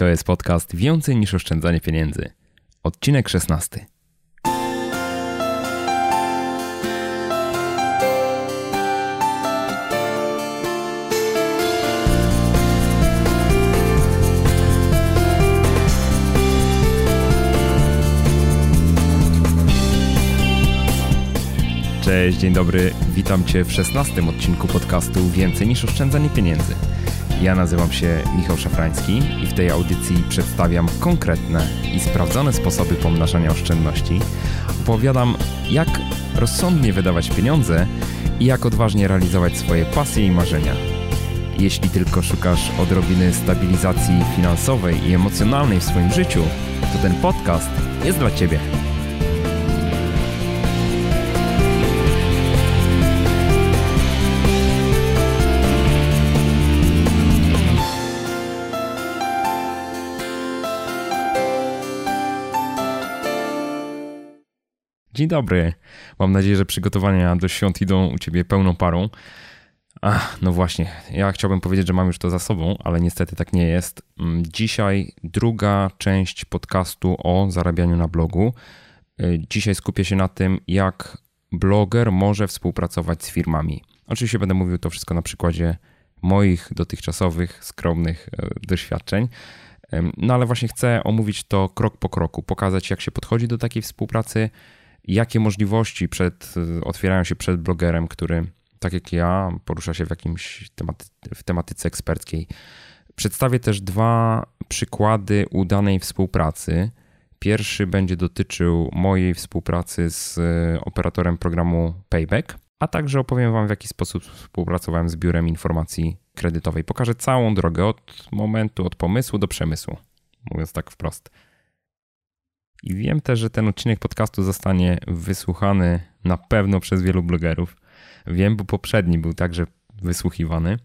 To jest podcast Więcej niż oszczędzanie pieniędzy. Odcinek 16. Cześć, dzień dobry. Witam Cię w 16 odcinku podcastu Więcej niż oszczędzanie pieniędzy. Ja nazywam się Michał Szafrański i w tej audycji przedstawiam konkretne i sprawdzone sposoby pomnażania oszczędności. Opowiadam, jak rozsądnie wydawać pieniądze i jak odważnie realizować swoje pasje i marzenia. Jeśli tylko szukasz odrobiny stabilizacji finansowej i emocjonalnej w swoim życiu, to ten podcast jest dla Ciebie. Dzień dobry. Mam nadzieję, że przygotowania do świąt idą u Ciebie pełną parą. Ach, no właśnie, ja chciałbym powiedzieć, że mam już to za sobą, ale niestety tak nie jest. Mm, dzisiaj druga część podcastu o zarabianiu na blogu. Y, dzisiaj skupię się na tym, jak bloger może współpracować z firmami. Oczywiście będę mówił to wszystko na przykładzie moich dotychczasowych, skromnych y, doświadczeń. No ale właśnie chcę omówić to krok po kroku, pokazać jak się podchodzi do takiej współpracy, jakie możliwości przed, otwierają się przed blogerem, który, tak jak ja, porusza się w jakimś tematy, w tematyce eksperckiej. Przedstawię też dwa przykłady udanej współpracy. Pierwszy będzie dotyczył mojej współpracy z operatorem programu Payback, a także opowiem Wam, w jaki sposób współpracowałem z biurem informacji kredytowej. Pokażę całą drogę od momentu, od pomysłu do przemysłu, mówiąc tak wprost. I wiem też, że ten odcinek podcastu zostanie wysłuchany na pewno przez wielu blogerów. Wiem, bo poprzedni był także wysłuchiwany.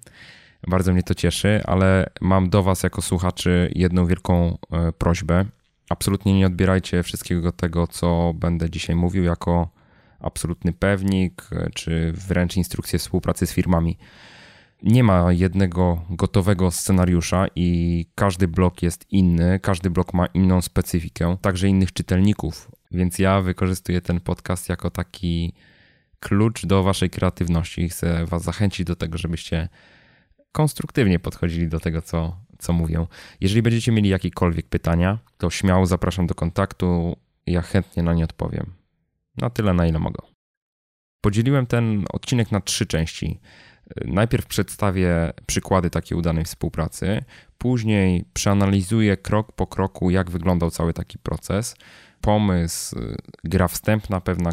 Bardzo mnie to cieszy, ale mam do Was jako słuchaczy jedną wielką e, prośbę. Absolutnie nie odbierajcie wszystkiego tego, co będę dzisiaj mówił, jako absolutny pewnik, e, czy wręcz instrukcję współpracy z firmami nie ma jednego gotowego scenariusza i każdy blok jest inny, każdy blok ma inną specyfikę, także innych czytelników. Więc ja wykorzystuję ten podcast jako taki klucz do waszej kreatywności. Chcę was zachęcić do tego, żebyście konstruktywnie podchodzili do tego, co, co mówią. Jeżeli będziecie mieli jakiekolwiek pytania, to śmiało zapraszam do kontaktu. Ja chętnie na nie odpowiem. Na tyle, na ile mogę. Podzieliłem ten odcinek na trzy części. Najpierw przedstawię przykłady takiej udanej współpracy, później przeanalizuję krok po kroku, jak wyglądał cały taki proces. Pomysł, gra wstępna pewna,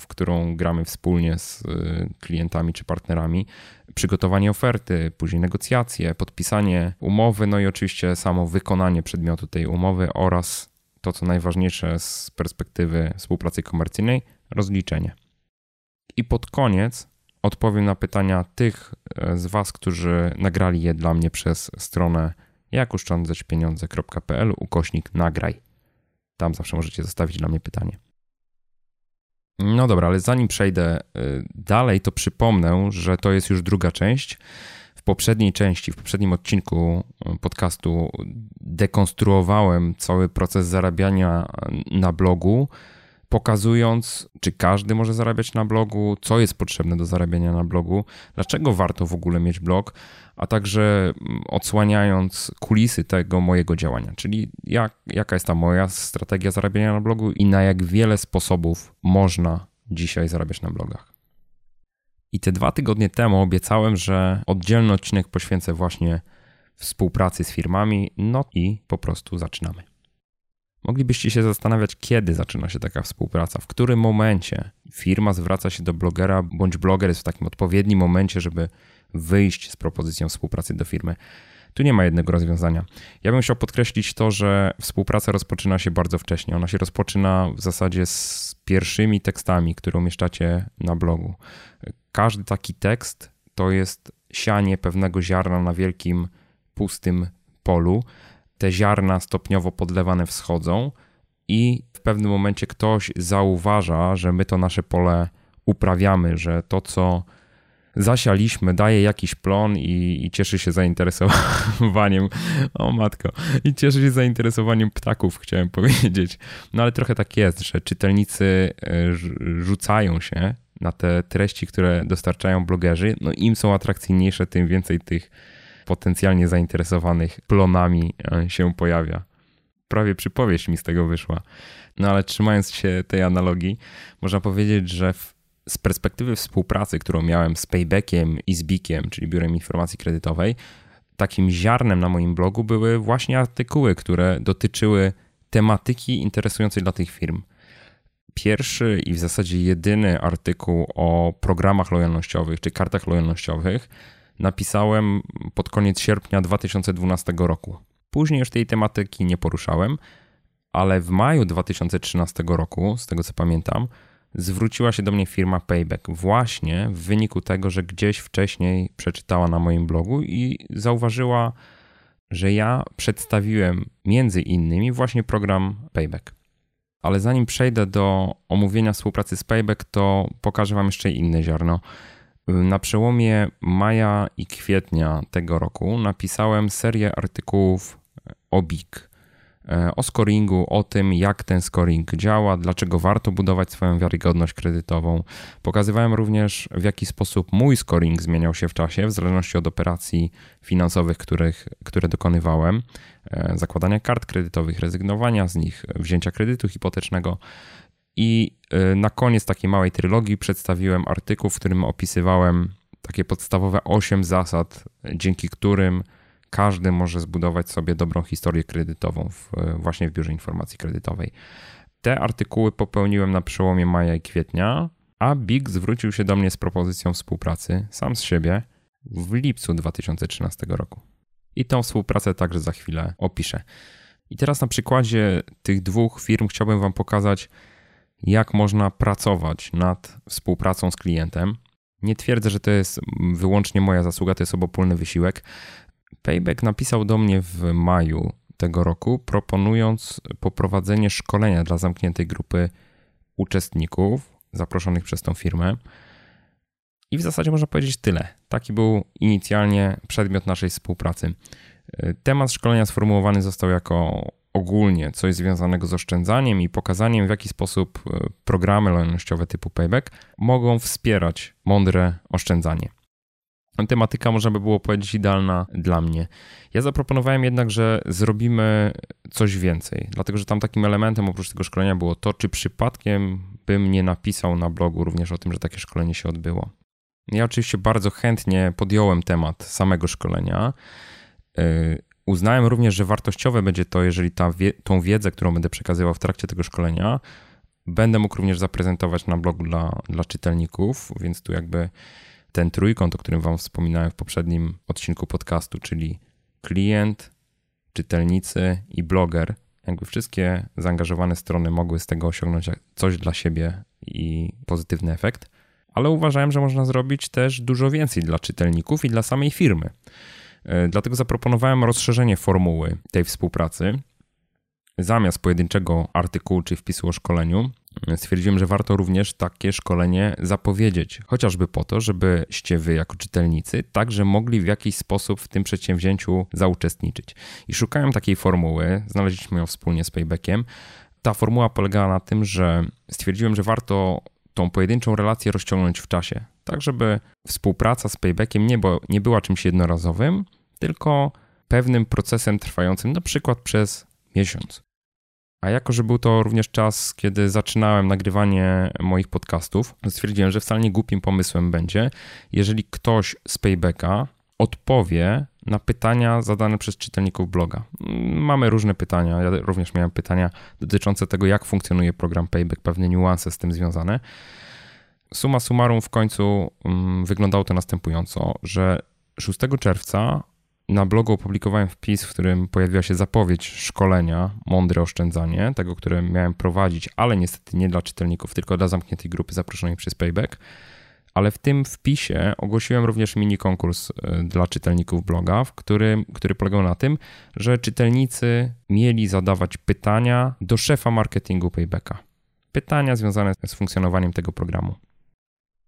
w którą gramy wspólnie z y, klientami czy partnerami, przygotowanie oferty, później negocjacje, podpisanie umowy, no i oczywiście samo wykonanie przedmiotu tej umowy oraz to, co najważniejsze z perspektywy współpracy komercyjnej, rozliczenie. I pod koniec odpowiem na pytania tych e, z Was, którzy nagrali je dla mnie przez stronę jakoszczędzaćpieniądze.pl ukośnik nagraj. Tam zawsze możecie zostawić dla mnie pytanie. No dobra, ale zanim przejdę e, dalej, to przypomnę, że to jest już druga część. W poprzedniej części, w poprzednim odcinku e, podcastu dekonstruowałem cały proces zarabiania na blogu pokazując, czy każdy może zarabiać na blogu, co jest potrzebne do zarabiania na blogu, dlaczego warto w ogóle mieć blog, a także mm, odsłaniając kulisy tego mojego działania, czyli jak, jaka jest ta moja strategia zarabiania na blogu i na jak wiele sposobów można dzisiaj zarabiać na blogach. I te dwa tygodnie temu obiecałem, że oddzielny odcinek poświęcę właśnie współpracy z firmami, no i po prostu zaczynamy. Moglibyście się zastanawiać, kiedy zaczyna się taka współpraca, w którym momencie firma zwraca się do blogera, bądź bloger jest w takim odpowiednim momencie, żeby wyjść z propozycją współpracy do firmy. Tu nie ma jednego rozwiązania. Ja bym chciał podkreślić to, że współpraca rozpoczyna się bardzo wcześnie. Ona się rozpoczyna w zasadzie z pierwszymi tekstami, które umieszczacie na blogu. Każdy taki tekst to jest sianie pewnego ziarna na wielkim, pustym polu te ziarna stopniowo podlewane wschodzą i w pewnym momencie ktoś zauważa, że my to nasze pole uprawiamy, że to, co zasialiśmy, daje jakiś plon i, i, cieszy się zainteresowaniem, o matko, i cieszy się zainteresowaniem ptaków, chciałem powiedzieć. No ale trochę tak jest, że czytelnicy e, rzucają się na te treści, które dostarczają blogerzy, no im są atrakcyjniejsze, tym więcej tych potencjalnie zainteresowanych plonami e, się pojawia. Prawie przypowieść mi z tego wyszła. No ale trzymając się tej analogii, można powiedzieć, że w, z perspektywy współpracy, którą miałem z Paybackiem i z Bikiem, czyli Biurem Informacji Kredytowej, takim ziarnem na moim blogu były właśnie artykuły, które dotyczyły tematyki interesującej dla tych firm. Pierwszy i w zasadzie jedyny artykuł o programach lojalnościowych czy kartach lojalnościowych napisałem pod koniec sierpnia 2012 roku. Później już tej tematyki nie poruszałem, ale w maju 2013 roku, z tego co pamiętam, zwróciła się do mnie firma Payback właśnie w wyniku tego, że gdzieś wcześniej przeczytała na moim blogu i zauważyła, że ja przedstawiłem między innymi właśnie program Payback. Ale zanim przejdę do omówienia współpracy z Payback, to pokażę Wam jeszcze inne ziarno. Na przełomie maja i kwietnia tego roku napisałem serię artykułów o BIG, e, o scoringu, o tym, jak ten scoring działa, dlaczego warto budować swoją wiarygodność kredytową. Pokazywałem również, w jaki sposób mój scoring zmieniał się w czasie, w zależności od operacji finansowych, których, które dokonywałem, e, zakładania kart kredytowych, rezygnowania z nich, wzięcia kredytu hipotecznego. I e, na koniec takiej małej trylogii przedstawiłem artykuł, w którym opisywałem takie podstawowe 8 zasad, dzięki którym każdy może zbudować sobie dobrą historię kredytową w, właśnie w biurze informacji kredytowej. Te artykuły popełniłem na przełomie maja i kwietnia, a BIG zwrócił się do mnie z propozycją współpracy sam z siebie w lipcu 2013 roku. I tą współpracę także za chwilę opiszę. I teraz na przykładzie tych dwóch firm chciałbym Wam pokazać, jak można pracować nad współpracą z klientem. Nie twierdzę, że to jest wyłącznie moja zasługa, to jest obopólny wysiłek. Payback napisał do mnie w maju tego roku, proponując poprowadzenie szkolenia dla zamkniętej grupy uczestników zaproszonych przez tą firmę. I w zasadzie można powiedzieć tyle. Taki był inicjalnie przedmiot naszej współpracy. Temat szkolenia sformułowany został jako ogólnie coś związanego z oszczędzaniem i pokazaniem, w jaki sposób e, programy lojalnościowe typu Payback mogą wspierać mądre oszczędzanie. Tematyka, można by było powiedzieć, idealna dla mnie. Ja zaproponowałem jednak, że zrobimy coś więcej, dlatego że tam takim elementem oprócz tego szkolenia było to, czy przypadkiem bym nie napisał na blogu również o tym, że takie szkolenie się odbyło. Ja oczywiście bardzo chętnie podjąłem temat samego szkolenia. Uznałem również, że wartościowe będzie to, jeżeli ta wie, tą wiedzę, którą będę przekazywał w trakcie tego szkolenia, będę mógł również zaprezentować na blogu dla, dla czytelników, więc tu jakby ten trójkąt, o którym Wam wspominałem w poprzednim odcinku podcastu, czyli klient, czytelnicy i bloger, jakby wszystkie zaangażowane strony mogły z tego osiągnąć coś dla siebie i pozytywny efekt, ale uważałem, że można zrobić też dużo więcej dla czytelników i dla samej firmy. E, dlatego zaproponowałem rozszerzenie formuły tej współpracy. Zamiast pojedynczego artykułu czy wpisu o szkoleniu, stwierdziłem, że warto również takie szkolenie zapowiedzieć, chociażby po to, żebyście wy jako czytelnicy także mogli w jakiś sposób w tym przedsięwzięciu zauczestniczyć. I szukałem takiej formuły, znaleźliśmy ją wspólnie z Paybackiem. Ta formuła polegała na tym, że stwierdziłem, że warto tą pojedynczą relację rozciągnąć w czasie, tak żeby współpraca z Paybackiem nie, bo, nie była czymś jednorazowym, tylko pewnym procesem trwającym na przykład przez miesiąc. A jako, że był to również czas, kiedy zaczynałem nagrywanie moich podcastów, stwierdziłem, że wcale nie głupim pomysłem będzie, jeżeli ktoś z Paybacka odpowie na pytania zadane przez czytelników bloga. Mamy różne pytania, ja również miałem pytania dotyczące tego, jak funkcjonuje program Payback, pewne niuanse z tym związane. Suma summarum w końcu um, wyglądało to następująco, że 6 czerwca na blogu opublikowałem wpis, w którym pojawiła się zapowiedź szkolenia Mądre Oszczędzanie, tego, które miałem prowadzić, ale niestety nie dla czytelników, tylko dla zamkniętej grupy zaproszonej przez Payback. Ale w tym wpisie ogłosiłem również mini konkurs e, dla czytelników bloga, w którym, który polegał na tym, że czytelnicy mieli zadawać pytania do szefa marketingu Paybacka. Pytania związane z funkcjonowaniem tego programu.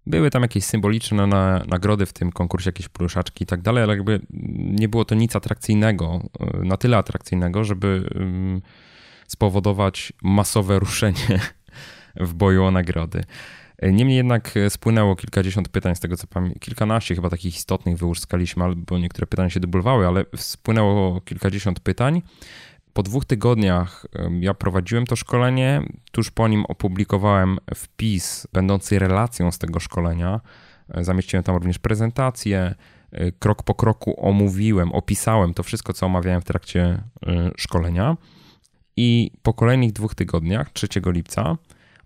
Były tam jakieś symboliczne na, nagrody w tym konkursie, jakieś pluszaczki i tak dalej, ale jakby nie było to nic atrakcyjnego, y, na tyle atrakcyjnego, żeby spowodować masowe ruszenie w boju o nagrody. Niemniej jednak spłynęło kilkadziesiąt pytań, z tego co pamiętam, kilkanaście chyba takich istotnych wyłuskaliśmy, albo niektóre pytania się dublowały, ale spłynęło kilkadziesiąt pytań. Po dwóch tygodniach ja prowadziłem to szkolenie. Tuż po nim opublikowałem wpis będący relacją z tego szkolenia. Zamieściłem tam również prezentację. Krok po kroku omówiłem, opisałem to wszystko, co omawiałem w trakcie e, szkolenia. I po kolejnych dwóch tygodniach, 3 lipca,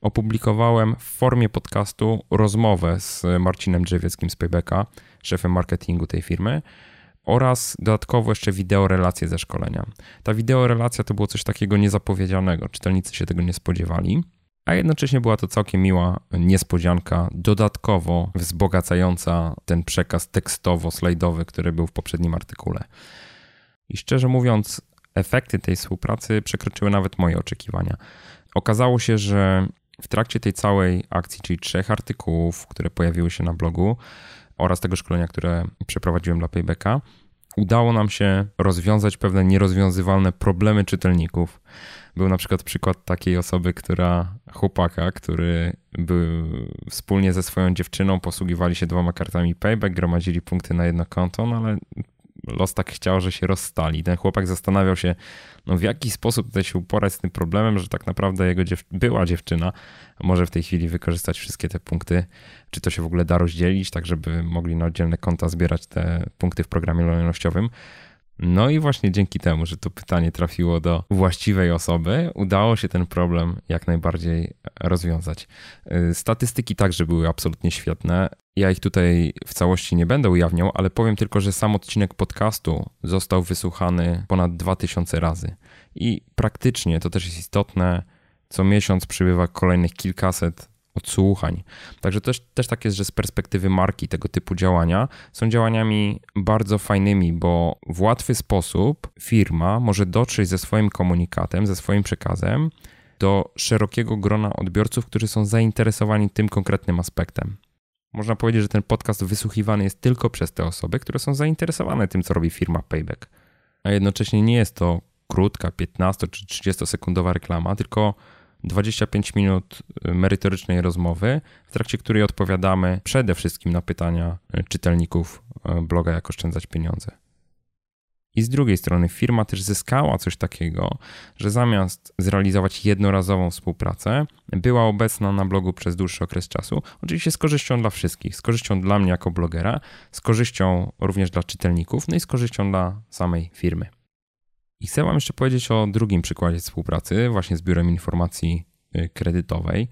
opublikowałem w formie podcastu rozmowę z Marcinem Drzewieckim z Paybacka, szefem marketingu tej firmy, oraz dodatkowo jeszcze wideo relacje ze szkolenia. Ta wideo relacja to było coś takiego niezapowiedzianego, czytelnicy się tego nie spodziewali, a jednocześnie była to całkiem miła niespodzianka, dodatkowo wzbogacająca ten przekaz tekstowo-slajdowy, który był w poprzednim artykule. I szczerze mówiąc, efekty tej współpracy przekroczyły nawet moje oczekiwania. Okazało się, że w trakcie tej całej akcji, czyli trzech artykułów, które pojawiły się na blogu oraz tego szkolenia, które przeprowadziłem dla Paybacka, udało nam się rozwiązać pewne nierozwiązywalne problemy czytelników. Był na przykład przykład takiej osoby, która, chłopaka, który był wspólnie ze swoją dziewczyną, posługiwali się dwoma kartami Payback, gromadzili punkty na jedno konto, no ale los tak chciał, że się rozstali. Ten chłopak zastanawiał się, no w jaki sposób tutaj się uporać z tym problemem, że tak naprawdę jego dziew była dziewczyna może w tej chwili wykorzystać wszystkie te punkty. Czy to się w ogóle da rozdzielić, tak żeby mogli na oddzielne konta zbierać te punkty w programie lojalnościowym. No i właśnie dzięki temu, że to pytanie trafiło do właściwej osoby, udało się ten problem jak najbardziej rozwiązać. Y, statystyki także były absolutnie świetne. Ja ich tutaj w całości nie będę ujawniał, ale powiem tylko, że sam odcinek podcastu został wysłuchany ponad 2000 razy. I praktycznie, to też jest istotne, co miesiąc przybywa kolejnych kilkaset odsłuchań. Także też, też tak jest, że z perspektywy marki tego typu działania są działaniami bardzo fajnymi, bo w łatwy sposób firma może dotrzeć ze swoim komunikatem, ze swoim przekazem do szerokiego grona odbiorców, którzy są zainteresowani tym konkretnym aspektem. Można powiedzieć, że ten podcast wysłuchiwany jest tylko przez te osoby, które są zainteresowane tym, co robi firma Payback. A jednocześnie nie jest to krótka, 15 czy 30 sekundowa reklama, tylko 25 minut y, merytorycznej rozmowy, w trakcie której odpowiadamy przede wszystkim na pytania y, czytelników y, bloga Jak oszczędzać pieniądze. I z drugiej strony firma też zyskała coś takiego, że zamiast zrealizować jednorazową współpracę, była obecna na blogu przez dłuższy okres czasu. Oczywiście z korzyścią dla wszystkich, z korzyścią dla mnie jako blogera, z korzyścią również dla czytelników, no i z korzyścią dla samej firmy. I chcę Wam jeszcze powiedzieć o drugim przykładzie współpracy, właśnie z Biurem Informacji y, Kredytowej.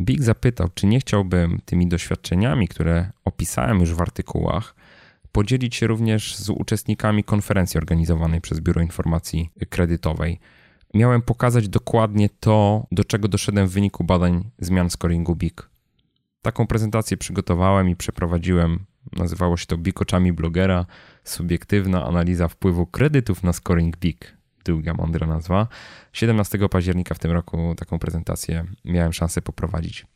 Big zapytał, czy nie chciałbym tymi doświadczeniami, które opisałem już w artykułach, podzielić się również z uczestnikami konferencji organizowanej przez Biuro Informacji Kredytowej. Miałem pokazać dokładnie to, do czego doszedłem w wyniku badań zmian scoringu BIG. Taką prezentację przygotowałem i przeprowadziłem. Nazywało się to BIG oczami blogera subiektywna analiza wpływu kredytów na scoring BIG. Długa, mądra nazwa. 17 października w tym roku taką prezentację miałem szansę poprowadzić.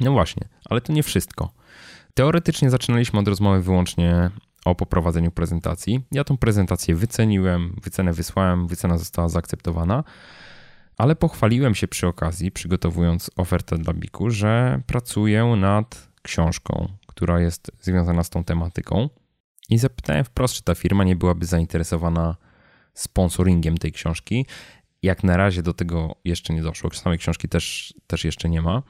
No właśnie, ale to nie wszystko. Teoretycznie zaczynaliśmy od rozmowy wyłącznie o poprowadzeniu prezentacji. Ja tą prezentację wyceniłem, wycenę wysłałem, wycena została zaakceptowana, ale pochwaliłem się przy okazji, przygotowując ofertę dla Biku, że pracuję nad książką, która jest związana z tą tematyką. I zapytałem wprost, czy ta firma nie byłaby zainteresowana sponsoringiem tej książki. Jak na razie do tego jeszcze nie doszło. Samej książki też, też jeszcze nie ma.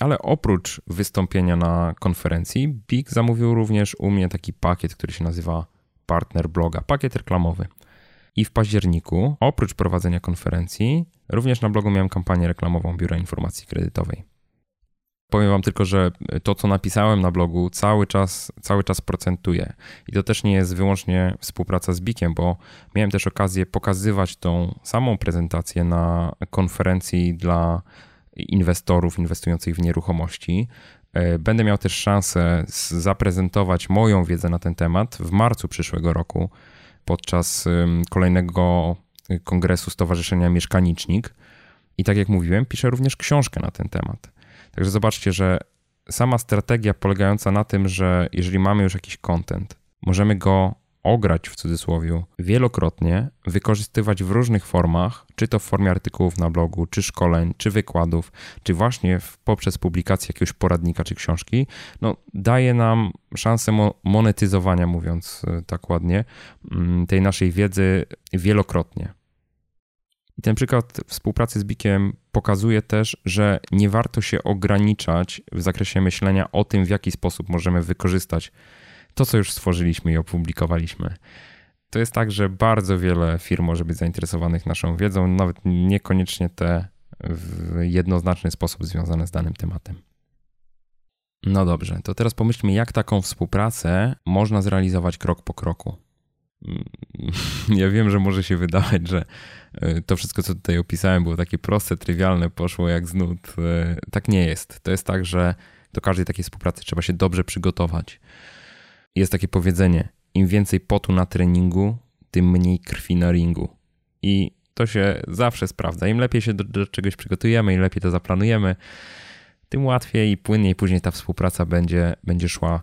Ale oprócz wystąpienia na konferencji, Big zamówił również u mnie taki pakiet, który się nazywa Partner Bloga, pakiet reklamowy. I w październiku, oprócz prowadzenia konferencji, również na blogu miałem kampanię reklamową Biura Informacji Kredytowej. Powiem wam tylko, że to, co napisałem na blogu, cały czas, cały czas procentuje. I to też nie jest wyłącznie współpraca z Bikiem, bo miałem też okazję pokazywać tą samą prezentację na konferencji dla inwestorów inwestujących w nieruchomości. E, będę miał też szansę zaprezentować moją wiedzę na ten temat w marcu przyszłego roku podczas kolejnego kongresu Stowarzyszenia Mieszkanicznik. I tak jak mówiłem, piszę również książkę na ten temat. Także zobaczcie, że sama strategia polegająca na tym, że jeżeli mamy już jakiś content, możemy go ograć w cudzysłowie wielokrotnie, wykorzystywać w różnych formach, czy to w formie artykułów na blogu, czy szkoleń, czy wykładów, czy właśnie poprzez publikację jakiegoś poradnika czy książki, no, daje nam szansę mo monetyzowania, mówiąc e, tak ładnie, mm, tej naszej wiedzy wielokrotnie. I ten przykład współpracy z Bikiem pokazuje też, że nie warto się ograniczać w zakresie myślenia o tym, w jaki sposób możemy wykorzystać to, co już stworzyliśmy i opublikowaliśmy. To jest tak, że bardzo wiele firm może być zainteresowanych naszą wiedzą, nawet niekoniecznie te w jednoznaczny sposób związane z danym tematem. No dobrze, to teraz pomyślmy, jak taką współpracę można zrealizować krok po kroku. Ja wiem, że może się wydawać, że to wszystko, co tutaj opisałem, było takie proste, trywialne, poszło jak z nut. E, tak nie jest. To jest tak, że do każdej takiej współpracy trzeba się dobrze przygotować. Jest takie powiedzenie: im więcej potu na treningu, tym mniej krwi na ringu. I to się zawsze sprawdza. Im lepiej się do, do czegoś przygotujemy, im lepiej to zaplanujemy, tym łatwiej i płynniej później ta współpraca będzie, będzie szła.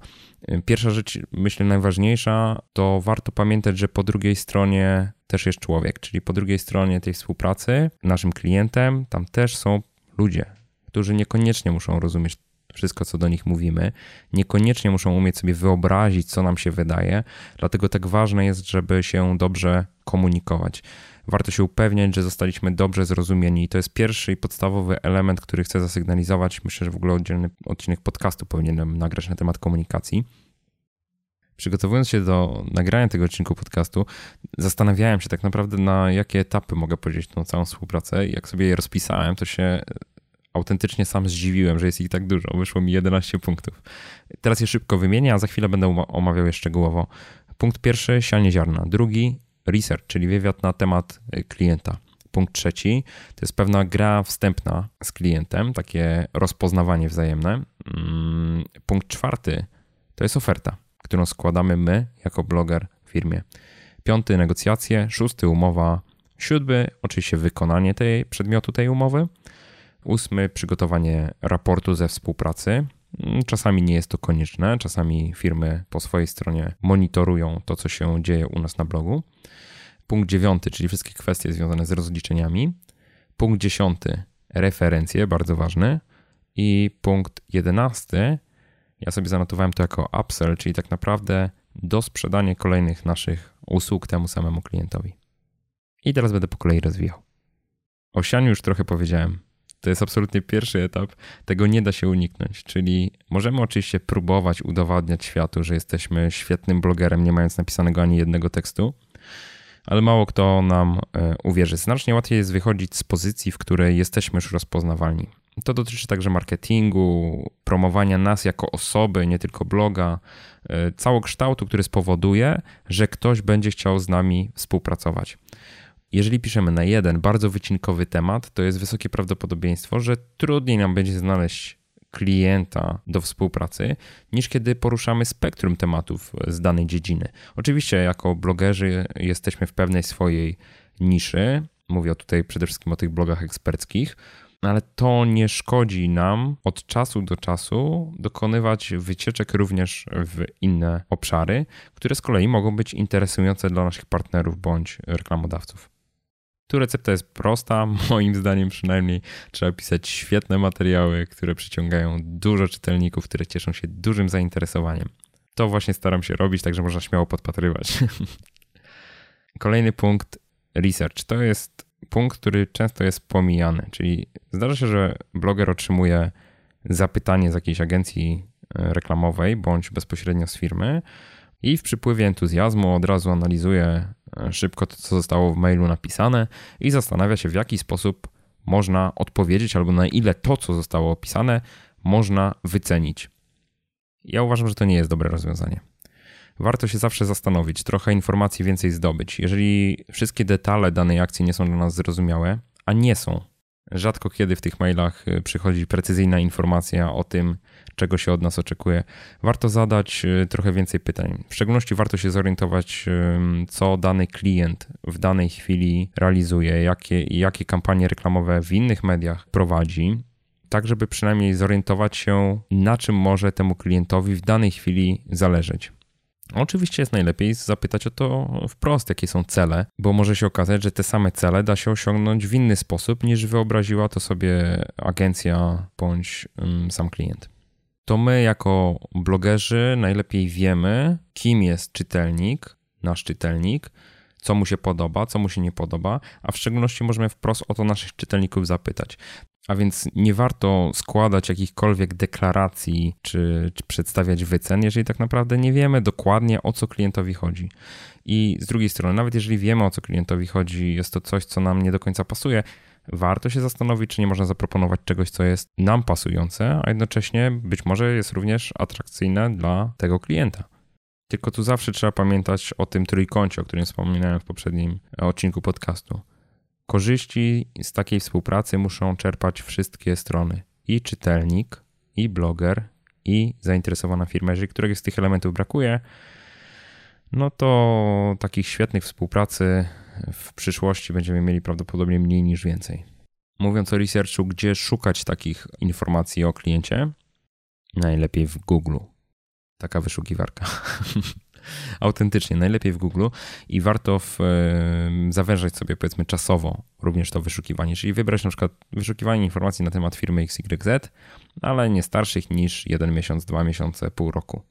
Pierwsza rzecz, myślę najważniejsza, to warto pamiętać, że po drugiej stronie też jest człowiek, czyli po drugiej stronie tej współpracy, naszym klientem, tam też są ludzie, którzy niekoniecznie muszą rozumieć wszystko, co do nich mówimy. Niekoniecznie muszą umieć sobie wyobrazić, co nam się wydaje, dlatego tak ważne jest, żeby się dobrze komunikować. Warto się upewniać, że zostaliśmy dobrze zrozumieni i to jest pierwszy i podstawowy element, który chcę zasygnalizować. Myślę, że w ogóle oddzielny odcinek podcastu powinienem nagrać na temat komunikacji. Przygotowując się do nagrania tego odcinku podcastu, zastanawiałem się tak naprawdę, na jakie etapy mogę podzielić tą całą współpracę. Jak sobie je rozpisałem, to się autentycznie sam zdziwiłem, że jest ich tak dużo. Wyszło mi 11 punktów. Teraz je szybko wymienię, a za chwilę będę omawiał je szczegółowo. Punkt pierwszy, sianie ziarna. Drugi, research, czyli wywiad na temat y, klienta. Punkt trzeci to jest pewna gra wstępna z klientem, takie rozpoznawanie wzajemne. Mm, punkt czwarty to jest oferta, którą składamy my jako bloger firmie. Piąty negocjacje, szósty umowa, siódmy oczywiście wykonanie tej przedmiotu tej umowy. Ósmy przygotowanie raportu ze współpracy. Mm, czasami nie jest to konieczne, czasami firmy po swojej stronie monitorują to, co się dzieje u nas na blogu. Punkt dziewiąty, czyli wszystkie kwestie związane z rozliczeniami. Punkt dziesiąty, referencje, bardzo ważny. I punkt jedenasty, ja sobie zanotowałem to jako upsell, czyli tak naprawdę dosprzedanie kolejnych naszych usług temu samemu klientowi. I teraz będę po kolei rozwijał. O sianiu już trochę powiedziałem. To jest absolutnie pierwszy etap. Tego nie da się uniknąć. Czyli możemy oczywiście próbować udowadniać światu, że jesteśmy świetnym blogerem, nie mając napisanego ani jednego tekstu, ale mało kto nam e, uwierzy. Znacznie łatwiej jest wychodzić z pozycji, w której jesteśmy już rozpoznawalni. To dotyczy także marketingu, promowania nas jako osoby, nie tylko bloga, e, całokształtu, który spowoduje, że ktoś będzie chciał z nami współpracować. Jeżeli piszemy na jeden bardzo wycinkowy temat, to jest wysokie prawdopodobieństwo, że trudniej nam będzie znaleźć klienta do współpracy, niż kiedy poruszamy spektrum tematów z danej dziedziny. Oczywiście, jako blogerzy jesteśmy w pewnej swojej niszy. Mówię tutaj przede wszystkim o tych blogach eksperckich, ale to nie szkodzi nam od czasu do czasu dokonywać wycieczek również w inne obszary, które z kolei mogą być interesujące dla naszych partnerów bądź reklamodawców. Tu recepta jest prosta, moim zdaniem przynajmniej. Trzeba pisać świetne materiały, które przyciągają dużo czytelników, które cieszą się dużym zainteresowaniem. To właśnie staram się robić, także można śmiało podpatrywać. Kolejny punkt research. To jest punkt, który często jest pomijany, czyli zdarza się, że bloger otrzymuje zapytanie z jakiejś agencji e, reklamowej bądź bezpośrednio z firmy i w przypływie entuzjazmu od razu analizuje szybko to, co zostało w mailu napisane i zastanawia się, w jaki sposób można odpowiedzieć, albo na ile to, co zostało opisane, można wycenić. Ja uważam, że to nie jest dobre rozwiązanie. Warto się zawsze zastanowić, trochę informacji więcej zdobyć. Jeżeli wszystkie detale danej akcji nie są dla nas zrozumiałe, a nie są, rzadko kiedy w tych mailach przychodzi precyzyjna informacja o tym, czego się od nas oczekuje. Warto zadać y, trochę więcej pytań. W szczególności warto się zorientować, co dany klient w danej chwili realizuje, jakie, jakie kampanie reklamowe w innych mediach prowadzi. tak żeby przynajmniej zorientować się, na czym może temu klientowi w danej chwili zależeć. Oczywiście jest najlepiej zapytać o to wprost, jakie są cele, bo może się okazać, że te same cele da się osiągnąć w inny sposób niż wyobraziła to sobie agencja bądź sam klient. To my, jako blogerzy, najlepiej wiemy, kim jest czytelnik, nasz czytelnik, co mu się podoba, co mu się nie podoba, a w szczególności możemy wprost o to naszych czytelników zapytać. A więc nie warto składać jakichkolwiek deklaracji czy, czy, przedstawiać wycen, jeżeli tak naprawdę nie wiemy dokładnie o co klientowi chodzi. I z drugiej strony, nawet jeżeli wiemy o co klientowi chodzi, jest to coś, co nam nie do końca pasuje, warto się zastanowić, czy nie można zaproponować czegoś, co jest nam pasujące, a jednocześnie być może jest również atrakcyjne dla tego klienta. Tylko tu zawsze trzeba pamiętać o tym trójkącie, o którym wspominałem w poprzednim odcinku podcastu. Korzyści z takiej współpracy muszą czerpać wszystkie strony: i czytelnik, i bloger, i zainteresowana firma. Jeżeli któregoś z tych elementów brakuje, no to takich świetnych współpracy w przyszłości będziemy mieli prawdopodobnie mniej niż więcej. Mówiąc o researchu, gdzie szukać takich informacji o kliencie? Najlepiej w Google. Taka wyszukiwarka. autentycznie, najlepiej w Google i warto w, zawężać sobie powiedzmy czasowo również to wyszukiwanie, czyli wybrać na przykład wyszukiwanie informacji na temat firmy XYZ, ale nie starszych niż jeden miesiąc, dwa miesiące, pół roku.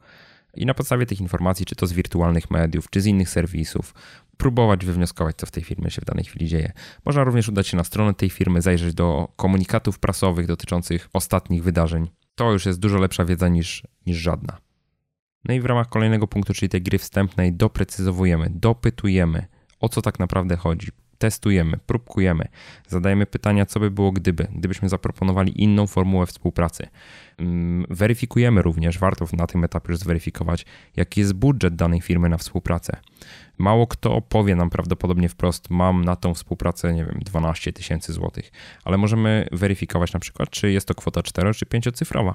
I na podstawie tych informacji, czy to z wirtualnych mediów, czy z innych serwisów, próbować wywnioskować, co w tej firmie się w danej chwili dzieje. Można również udać się na stronę tej firmy, zajrzeć do komunikatów prasowych dotyczących ostatnich wydarzeń. To już jest dużo lepsza wiedza niż, niż żadna. No i w ramach kolejnego punktu, czyli tej gry wstępnej, doprecyzowujemy, dopytujemy, o co tak naprawdę chodzi. Testujemy, próbkujemy, zadajemy pytania, co by było gdyby, gdybyśmy zaproponowali inną formułę współpracy. Mm, weryfikujemy również, warto na tym etapie już zweryfikować, jaki jest budżet danej firmy na współpracę. Mało kto powie nam prawdopodobnie wprost, mam na tą współpracę, nie wiem, 12 tysięcy złotych, ale możemy weryfikować na przykład, czy jest to kwota 4 czy 5 cyfrowa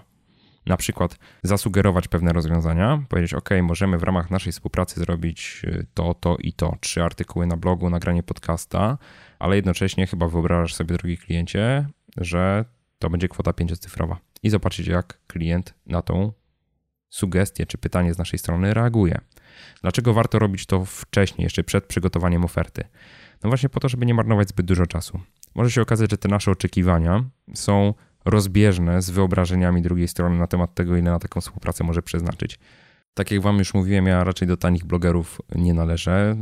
na przykład zasugerować pewne rozwiązania, powiedzieć, OK, możemy w ramach naszej współpracy zrobić y, to, to i to, trzy artykuły na blogu, nagranie podcasta, ale jednocześnie chyba wyobrażasz sobie, drogi kliencie, że to będzie kwota pięciocyfrowa. I zobaczyć, jak klient na tą sugestię czy pytanie z naszej strony reaguje. Dlaczego warto robić to wcześniej, jeszcze przed przygotowaniem oferty? No właśnie po to, żeby nie marnować zbyt dużo czasu. Może się okazać, że te nasze oczekiwania są rozbieżne z wyobrażeniami drugiej strony na temat tego, ile na taką współpracę może przeznaczyć. Tak jak Wam już mówiłem, ja raczej do tanich blogerów nie należę.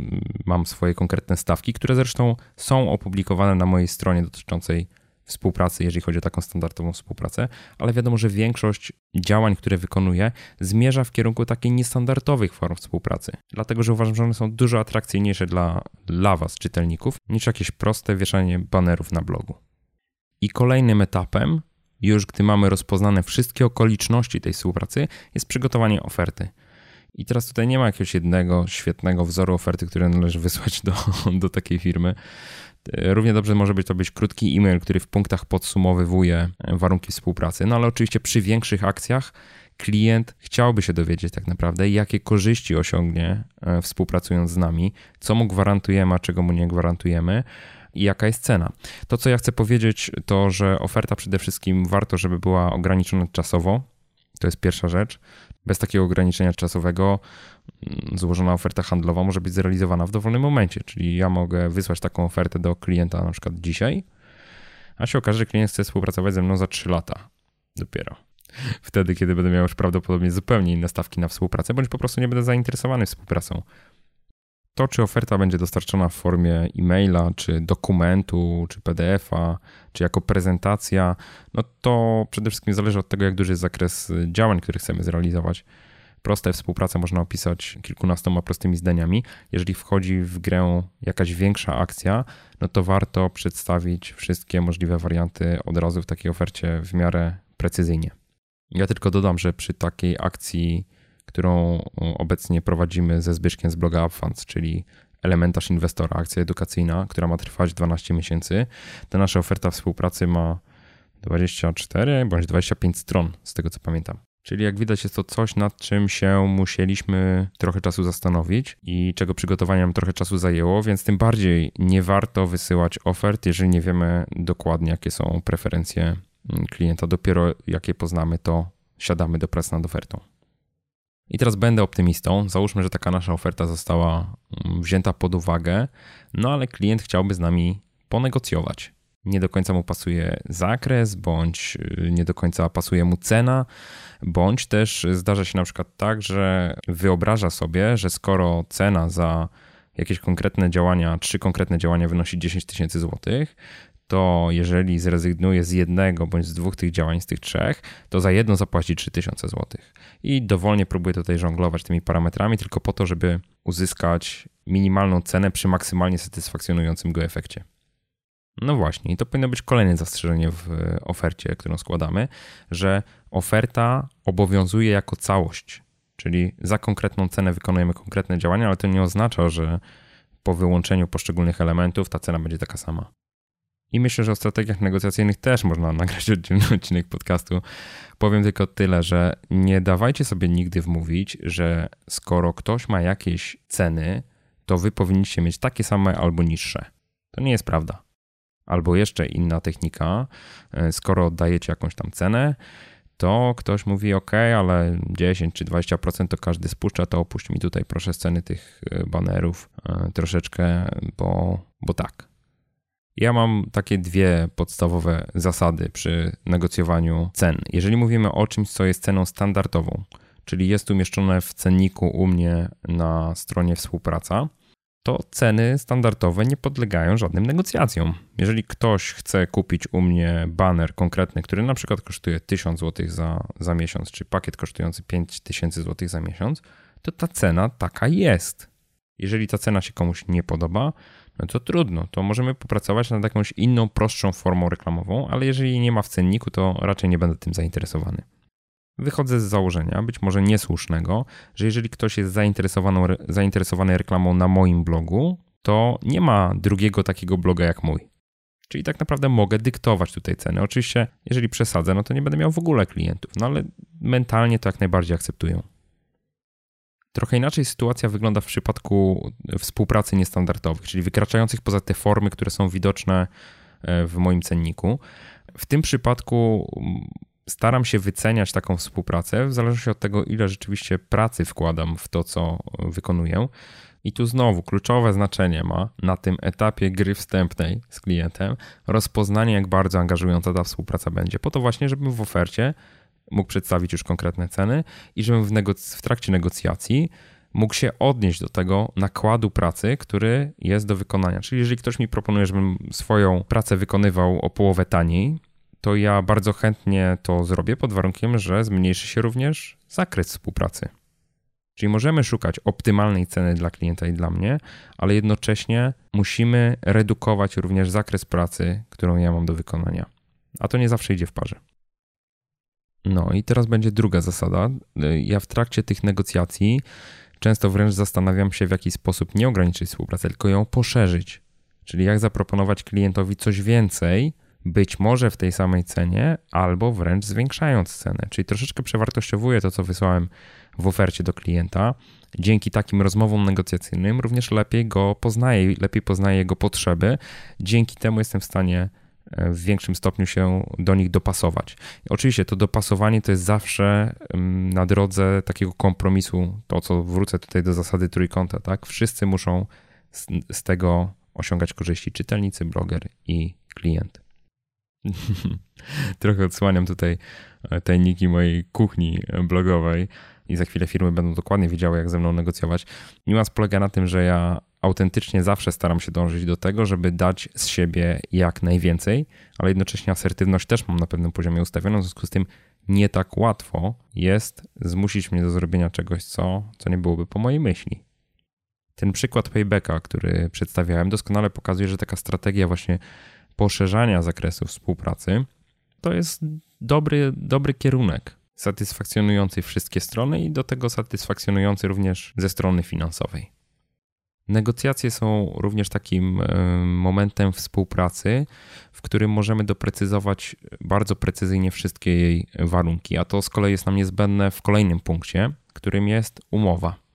Mam swoje konkretne stawki, które zresztą są opublikowane na mojej stronie dotyczącej współpracy, jeżeli chodzi o taką standardową współpracę, ale wiadomo, że większość działań, które wykonuję, zmierza w kierunku takiej niestandardowych form współpracy. Dlatego, że uważam, że one są dużo atrakcyjniejsze dla, dla Was, czytelników, niż jakieś proste wieszanie banerów na blogu. I kolejnym etapem już gdy mamy rozpoznane wszystkie okoliczności tej współpracy, jest przygotowanie oferty. I teraz tutaj nie ma jakiegoś jednego świetnego wzoru oferty, który należy wysłać do, do takiej firmy. Równie dobrze może być to być krótki e-mail, który w punktach podsumowywuje warunki współpracy. No ale oczywiście przy większych akcjach klient chciałby się dowiedzieć tak naprawdę, jakie korzyści osiągnie e, współpracując z nami, co mu gwarantujemy, a czego mu nie gwarantujemy i jaka jest cena. To, co ja chcę powiedzieć, to, że oferta przede wszystkim warto, żeby była ograniczona czasowo. To jest pierwsza rzecz. Bez takiego ograniczenia czasowego złożona oferta handlowa może być zrealizowana w dowolnym momencie. Czyli ja mogę wysłać taką ofertę do klienta na przykład dzisiaj, a się okaże, że klient chce współpracować ze mną za 3 lata dopiero. Wtedy, kiedy będę miał już prawdopodobnie zupełnie inne stawki na współpracę, bądź po prostu nie będę zainteresowany współpracą. To, czy oferta będzie dostarczona w formie e-maila, czy dokumentu, czy PDF-a, czy jako prezentacja, no to przede wszystkim zależy od tego, jak duży jest zakres działań, które chcemy zrealizować. Proste współpracę można opisać kilkunastoma prostymi zdaniami. Jeżeli wchodzi w grę jakaś większa akcja, no to warto przedstawić wszystkie możliwe warianty od razu w takiej ofercie w miarę precyzyjnie. Ja tylko dodam, że przy takiej akcji którą obecnie prowadzimy ze Zbyszkiem z bloga UpFunds, czyli elementarz inwestora, akcja edukacyjna, która ma trwać 12 miesięcy. Ta nasza oferta współpracy ma 24 bądź 25 stron, z tego co pamiętam. Czyli jak widać, jest to coś, nad czym się musieliśmy trochę czasu zastanowić i czego przygotowanie nam trochę czasu zajęło, więc tym bardziej nie warto wysyłać ofert, jeżeli nie wiemy dokładnie, jakie są preferencje klienta. Dopiero jak je poznamy, to siadamy do pracy nad ofertą. I teraz będę optymistą. Załóżmy, że taka nasza oferta została mm, wzięta pod uwagę, no ale klient chciałby z nami ponegocjować. Nie do końca mu pasuje zakres, bądź y, nie do końca pasuje mu cena, bądź też zdarza się na przykład tak, że wyobraża sobie, że skoro cena za jakieś konkretne działania, trzy konkretne działania wynosi 10 tysięcy złotych, to jeżeli zrezygnuje z jednego bądź z dwóch tych działań, z tych trzech, to za jedno zapłaci 3000 zł. I dowolnie próbuje tutaj żonglować tymi parametrami, tylko po to, żeby uzyskać minimalną cenę przy maksymalnie satysfakcjonującym go efekcie. No właśnie, i to powinno być kolejne zastrzeżenie w ofercie, którą składamy, że oferta obowiązuje jako całość, czyli za konkretną cenę wykonujemy konkretne działania, ale to nie oznacza, że po wyłączeniu poszczególnych elementów ta cena będzie taka sama. I myślę, że o strategiach negocjacyjnych też można nagrać oddzielny odcinek podcastu. Powiem tylko tyle, że nie dawajcie sobie nigdy wmówić, że skoro ktoś ma jakieś ceny, to wy powinniście mieć takie same albo niższe. To nie jest prawda. Albo jeszcze inna technika, e, skoro dajecie jakąś tam cenę, to ktoś mówi: OK, ale 10 czy 20% to każdy spuszcza, to opuść mi tutaj proszę sceny tych e, banerów e, troszeczkę, bo, bo tak. Ja mam takie dwie podstawowe zasady przy negocjowaniu cen. Jeżeli mówimy o czymś, co jest ceną standardową, czyli jest umieszczone w cenniku u mnie na stronie współpraca, to ceny standardowe nie podlegają żadnym negocjacjom. Jeżeli ktoś chce kupić u mnie banner konkretny, który na przykład kosztuje 1000 zł za, za miesiąc, czy pakiet kosztujący 5000 zł za miesiąc, to ta cena taka jest. Jeżeli ta cena się komuś nie podoba, no to trudno, to możemy popracować nad jakąś inną, prostszą formą reklamową, ale jeżeli nie ma w cenniku, to raczej nie będę tym zainteresowany. Wychodzę z założenia, być może niesłusznego, że jeżeli ktoś jest zainteresowany, reklamą na moim blogu, to nie ma drugiego takiego bloga jak mój. Czyli tak naprawdę mogę dyktować tutaj ceny. Oczywiście, jeżeli przesadzę, no to nie będę miał w ogóle klientów, no ale mentalnie to jak najbardziej akceptują. Trochę inaczej sytuacja wygląda w przypadku współpracy niestandardowych, czyli wykraczających poza te formy, które są widoczne e, w moim cenniku. W tym przypadku staram się wyceniać taką współpracę w zależności od tego, ile rzeczywiście pracy wkładam w to, co wykonuję. I tu znowu kluczowe znaczenie ma na tym etapie gry wstępnej z klientem rozpoznanie, jak bardzo angażująca ta współpraca będzie. Po to właśnie, żebym w ofercie mógł przedstawić już konkretne ceny i żebym w, negoc- w trakcie negocjacji mógł się odnieść do tego nakładu pracy, który jest do wykonania. Czyli jeżeli ktoś mi proponuje, żebym swoją pracę wykonywał o połowę taniej, to ja bardzo chętnie to zrobię pod warunkiem, że zmniejszy się również zakres współpracy. Czyli możemy szukać optymalnej ceny dla klienta i dla mnie, ale jednocześnie musimy redukować również zakres pracy, którą ja mam do wykonania. A to nie zawsze idzie w parze. No i teraz będzie druga zasada. Ja w trakcie tych negocjacji często wręcz zastanawiam się, w jaki sposób nie ograniczyć współpracy, tylko ją poszerzyć. Czyli jak zaproponować klientowi coś więcej, być może w tej samej cenie, albo wręcz zwiększając cenę. Czyli troszeczkę przewartościowuję to, co wysłałem w ofercie do klienta. Dzięki takim rozmowom negocjacyjnym również lepiej go poznaję, lepiej poznaję jego potrzeby. Dzięki temu jestem w stanie E, w większym stopniu się do nich dopasować. Oczywiście to dopasowanie to jest zawsze na drodze takiego kompromisu, to co wrócę tutaj do zasady trójkąta, tak? Wszyscy muszą z, z tego osiągać korzyści, czytelnicy, bloger i klient. Trochę odsłaniam tutaj e, tajniki mojej kuchni blogowej i za chwilę firmy będą dokładnie wiedziały, jak ze mną negocjować. Niuans polega na tym, że ja autentycznie zawsze staram się dążyć do tego, żeby dać z siebie jak najwięcej, ale jednocześnie asertywność też mam na pewnym poziomie ustawioną, w związku z tym nie tak łatwo jest zmusić mnie do zrobienia czegoś, co, co nie byłoby po mojej myśli. Ten przykład paybacka, który przedstawiałem, doskonale pokazuje, że taka strategia właśnie poszerzania zakresu współpracy to jest dobry, dobry kierunek, satysfakcjonujący wszystkie strony i do tego satysfakcjonujący również ze strony finansowej. Negocjacje są również takim momentem współpracy, w którym możemy doprecyzować bardzo precyzyjnie wszystkie jej warunki, a to z kolei jest nam niezbędne w kolejnym punkcie, którym jest umowa.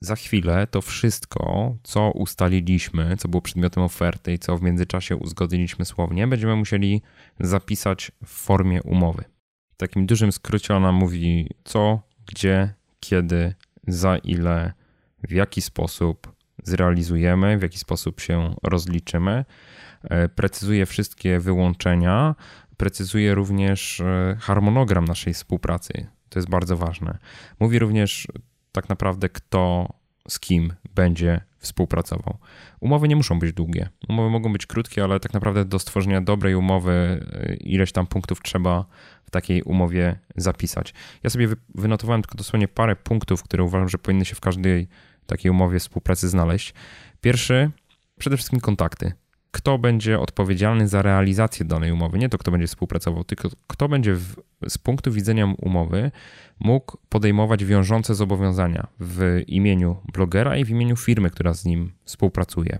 Za chwilę to wszystko, co ustaliliśmy, co było przedmiotem oferty i co w międzyczasie uzgodniliśmy słownie, będziemy musieli zapisać w formie umowy. W takim dużym skrócie ona mówi co, gdzie, kiedy, za ile, w jaki sposób zrealizujemy, w jaki sposób się rozliczymy. E, precyzuje wszystkie wyłączenia, precyzuje również e, harmonogram naszej współpracy. To jest bardzo ważne. Mówi również tak naprawdę, kto z kim będzie współpracował. Umowy nie muszą być długie. Umowy mogą być krótkie, ale tak naprawdę do stworzenia dobrej umowy e, ileś tam punktów trzeba w takiej umowie zapisać. Ja sobie wynotowałem tylko dosłownie parę punktów, które uważam, że powinny się w każdej takiej umowie współpracy znaleźć. Pierwszy, przede wszystkim kontakty kto będzie odpowiedzialny za realizację danej umowy. Nie to, kto będzie współpracował, tylko kto będzie w, z punktu widzenia umowy mógł podejmować wiążące zobowiązania w imieniu blogera i w imieniu firmy, która z nim współpracuje.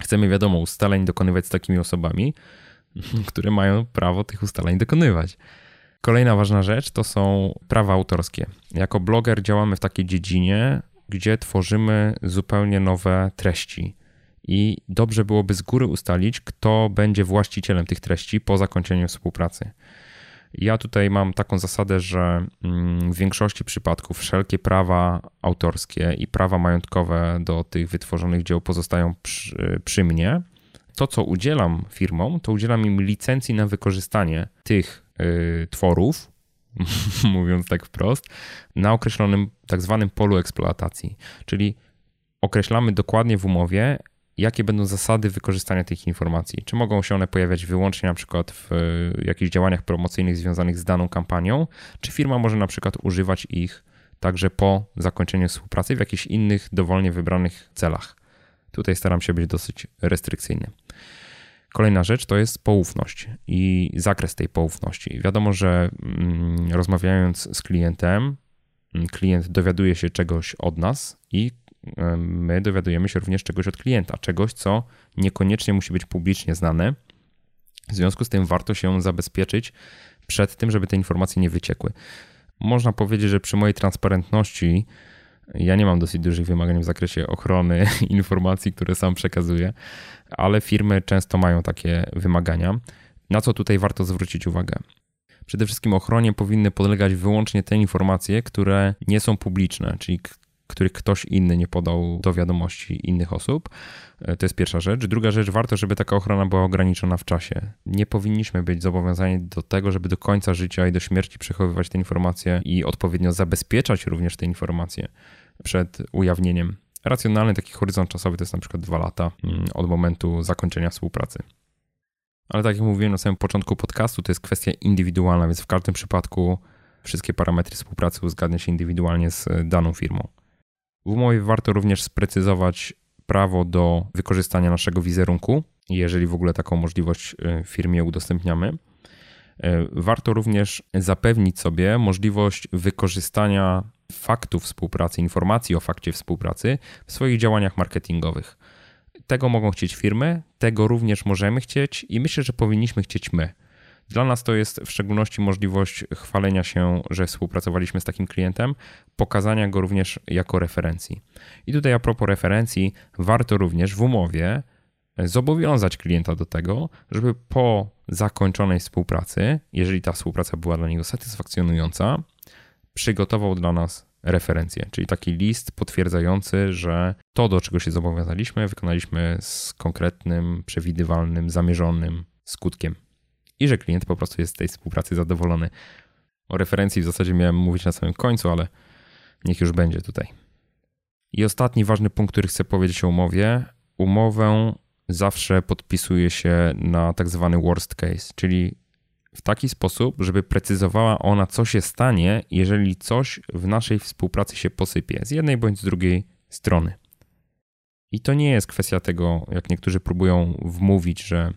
Chcemy, wiadomo, ustaleń dokonywać z takimi osobami, które mają prawo tych ustaleń dokonywać. Kolejna ważna rzecz to są prawa autorskie. Jako bloger działamy w takiej dziedzinie, gdzie tworzymy zupełnie nowe treści i dobrze byłoby z góry ustalić, kto będzie właścicielem tych treści po zakończeniu współpracy. Ja tutaj mam taką zasadę, że mm, w większości przypadków wszelkie prawa autorskie i prawa majątkowe do tych wytworzonych dzieł pozostają przy, przy mnie. To, co udzielam firmom, to udzielam im licencji na wykorzystanie tych y, tworów, mówiąc tak wprost, na określonym tak zwanym polu eksploatacji. Czyli określamy dokładnie w umowie, jakie będą zasady wykorzystania tych informacji. Czy mogą się one pojawiać wyłącznie na przykład w e, jakichś działaniach promocyjnych związanych z daną kampanią, czy firma może na przykład używać ich także po zakończeniu współpracy w jakichś innych dowolnie wybranych celach. Tutaj staram się być dosyć restrykcyjny. Kolejna rzecz to jest poufność i zakres tej poufności. Wiadomo, że mm, rozmawiając z klientem, mm, klient dowiaduje się czegoś od nas i my dowiadujemy się również czegoś od klienta, czegoś, co niekoniecznie musi być publicznie znane. W związku z tym warto się zabezpieczyć przed tym, żeby te informacje nie wyciekły. Można powiedzieć, że przy mojej transparentności ja nie mam dosyć dużych wymagań w zakresie ochrony informacji, które sam przekazuję, ale firmy często mają takie wymagania. Na co tutaj warto zwrócić uwagę? Przede wszystkim ochronie powinny podlegać wyłącznie te informacje, które nie są publiczne, czyli których ktoś inny nie podał do wiadomości innych osób. E, to jest pierwsza rzecz. Druga rzecz, warto, żeby taka ochrona była ograniczona w czasie. Nie powinniśmy być zobowiązani do tego, żeby do końca życia i do śmierci przechowywać te informacje i odpowiednio zabezpieczać również te informacje przed ujawnieniem. Racjonalny taki horyzont czasowy to jest na przykład dwa lata mm, od momentu zakończenia współpracy. Ale tak jak mówiłem na samym początku podcastu, to jest kwestia indywidualna, więc w każdym przypadku wszystkie parametry współpracy uzgadnia się indywidualnie z daną firmą. W umowie warto również sprecyzować prawo do wykorzystania naszego wizerunku, jeżeli w ogóle taką możliwość y, firmie udostępniamy. Y, warto również zapewnić sobie możliwość wykorzystania faktów współpracy, informacji o fakcie współpracy w swoich działaniach marketingowych. Tego mogą chcieć firmy, tego również możemy chcieć i myślę, że powinniśmy chcieć my. Dla nas to jest w szczególności możliwość chwalenia się, że współpracowaliśmy z takim klientem, pokazania go również jako referencji. I tutaj a propos referencji, warto również w umowie zobowiązać klienta do tego, żeby po zakończonej współpracy, jeżeli ta współpraca była dla niego satysfakcjonująca, przygotował dla nas referencję, czyli taki list potwierdzający, że to, do czego się zobowiązaliśmy, wykonaliśmy z konkretnym, przewidywalnym, zamierzonym skutkiem i że klient po prostu jest z tej współpracy zadowolony. O referencji w zasadzie miałem mówić na samym końcu, ale niech już będzie tutaj. I ostatni ważny punkt, który chcę powiedzieć o umowie. Umowę zawsze podpisuje się na tak zwany worst case, czyli w taki sposób, żeby precyzowała ona, co się stanie, jeżeli coś w naszej współpracy się posypie z jednej bądź z drugiej strony. I to nie jest kwestia tego, jak niektórzy próbują wmówić, że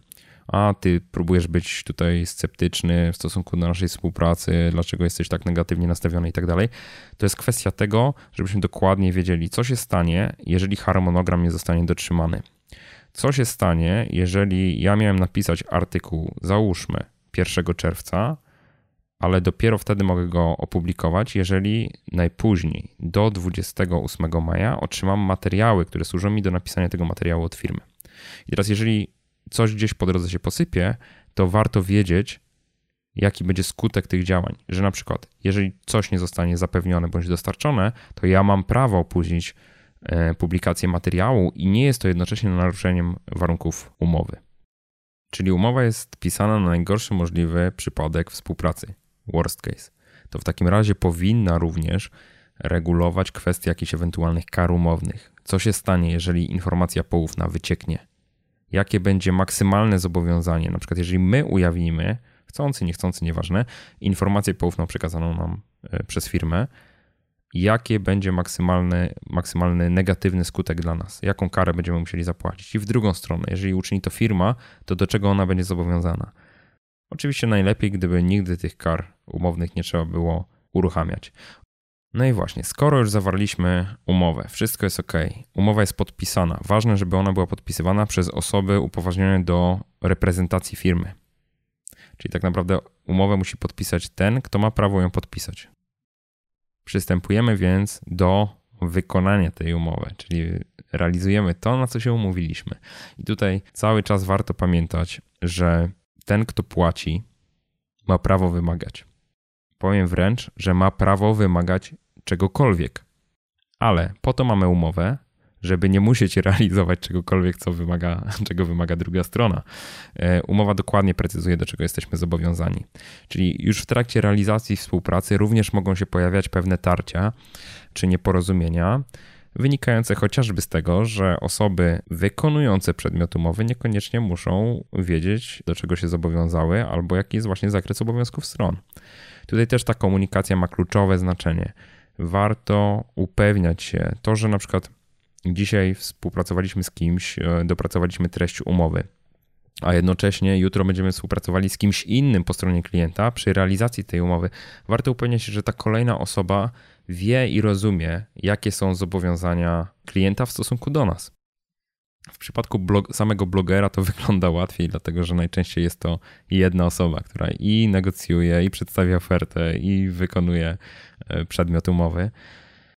a ty próbujesz być tutaj sceptyczny w stosunku do naszej współpracy, dlaczego jesteś tak negatywnie nastawiony i tak dalej. To jest kwestia tego, żebyśmy dokładnie wiedzieli, co się stanie, jeżeli harmonogram nie zostanie dotrzymany. Co się stanie, jeżeli ja miałem napisać artykuł, załóżmy 1 czerwca, ale dopiero wtedy mogę go opublikować, jeżeli najpóźniej do 28 maja otrzymam materiały, które służą mi do napisania tego materiału od firmy. I teraz, jeżeli coś gdzieś po drodze się posypie, to warto wiedzieć, jaki będzie skutek tych działań. Że na przykład, jeżeli coś nie zostanie zapewnione bądź dostarczone, to ja mam prawo opóźnić e, publikację materiału i nie jest to jednocześnie naruszeniem warunków umowy. Czyli umowa jest pisana na najgorszy możliwy przypadek współpracy, worst case. To w takim razie powinna również regulować kwestie jakichś ewentualnych kar umownych. Co się stanie, jeżeli informacja poufna wycieknie? Jakie będzie maksymalne zobowiązanie? Na przykład, jeżeli my ujawnimy, chcący, niechcący, nieważne, informację poufną przekazaną nam e, przez firmę, jakie będzie maksymalny, maksymalny negatywny skutek dla nas, jaką karę będziemy musieli zapłacić. I w drugą stronę, jeżeli uczyni to firma, to do czego ona będzie zobowiązana. Oczywiście najlepiej, gdyby nigdy tych kar umownych nie trzeba było uruchamiać. No i właśnie, skoro już zawarliśmy umowę, wszystko jest ok, umowa jest podpisana, ważne, żeby ona była podpisywana przez osoby upoważnione do reprezentacji firmy. Czyli tak naprawdę umowę musi podpisać ten, kto ma prawo ją podpisać. Przystępujemy więc do wykonania tej umowy, czyli realizujemy to, na co się umówiliśmy. I tutaj cały czas warto pamiętać, że ten, kto płaci, ma prawo wymagać. Powiem wręcz, że ma prawo wymagać czegokolwiek. Ale po to mamy umowę, żeby nie musieć realizować czegokolwiek, co wymaga, czego wymaga druga strona. E, umowa dokładnie precyzuje, do czego jesteśmy zobowiązani. Czyli już w trakcie realizacji współpracy również mogą się pojawiać pewne tarcia czy nieporozumienia, wynikające chociażby z tego, że osoby wykonujące przedmiot umowy niekoniecznie muszą wiedzieć, do czego się zobowiązały, albo jaki jest właśnie zakres obowiązków stron. Tutaj też ta komunikacja ma kluczowe znaczenie. Warto upewniać się, to, że na przykład dzisiaj współpracowaliśmy z kimś, e, dopracowaliśmy treść umowy, a jednocześnie jutro będziemy współpracowali z kimś innym po stronie klienta przy realizacji tej umowy, warto upewnić się, że ta kolejna osoba wie i rozumie, jakie są zobowiązania klienta w stosunku do nas. W przypadku blog, samego blogera to wygląda łatwiej, dlatego że najczęściej jest to jedna osoba, która i negocjuje, i przedstawia ofertę, i wykonuje e, przedmiot umowy,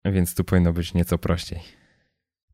więc tu powinno być nieco prościej.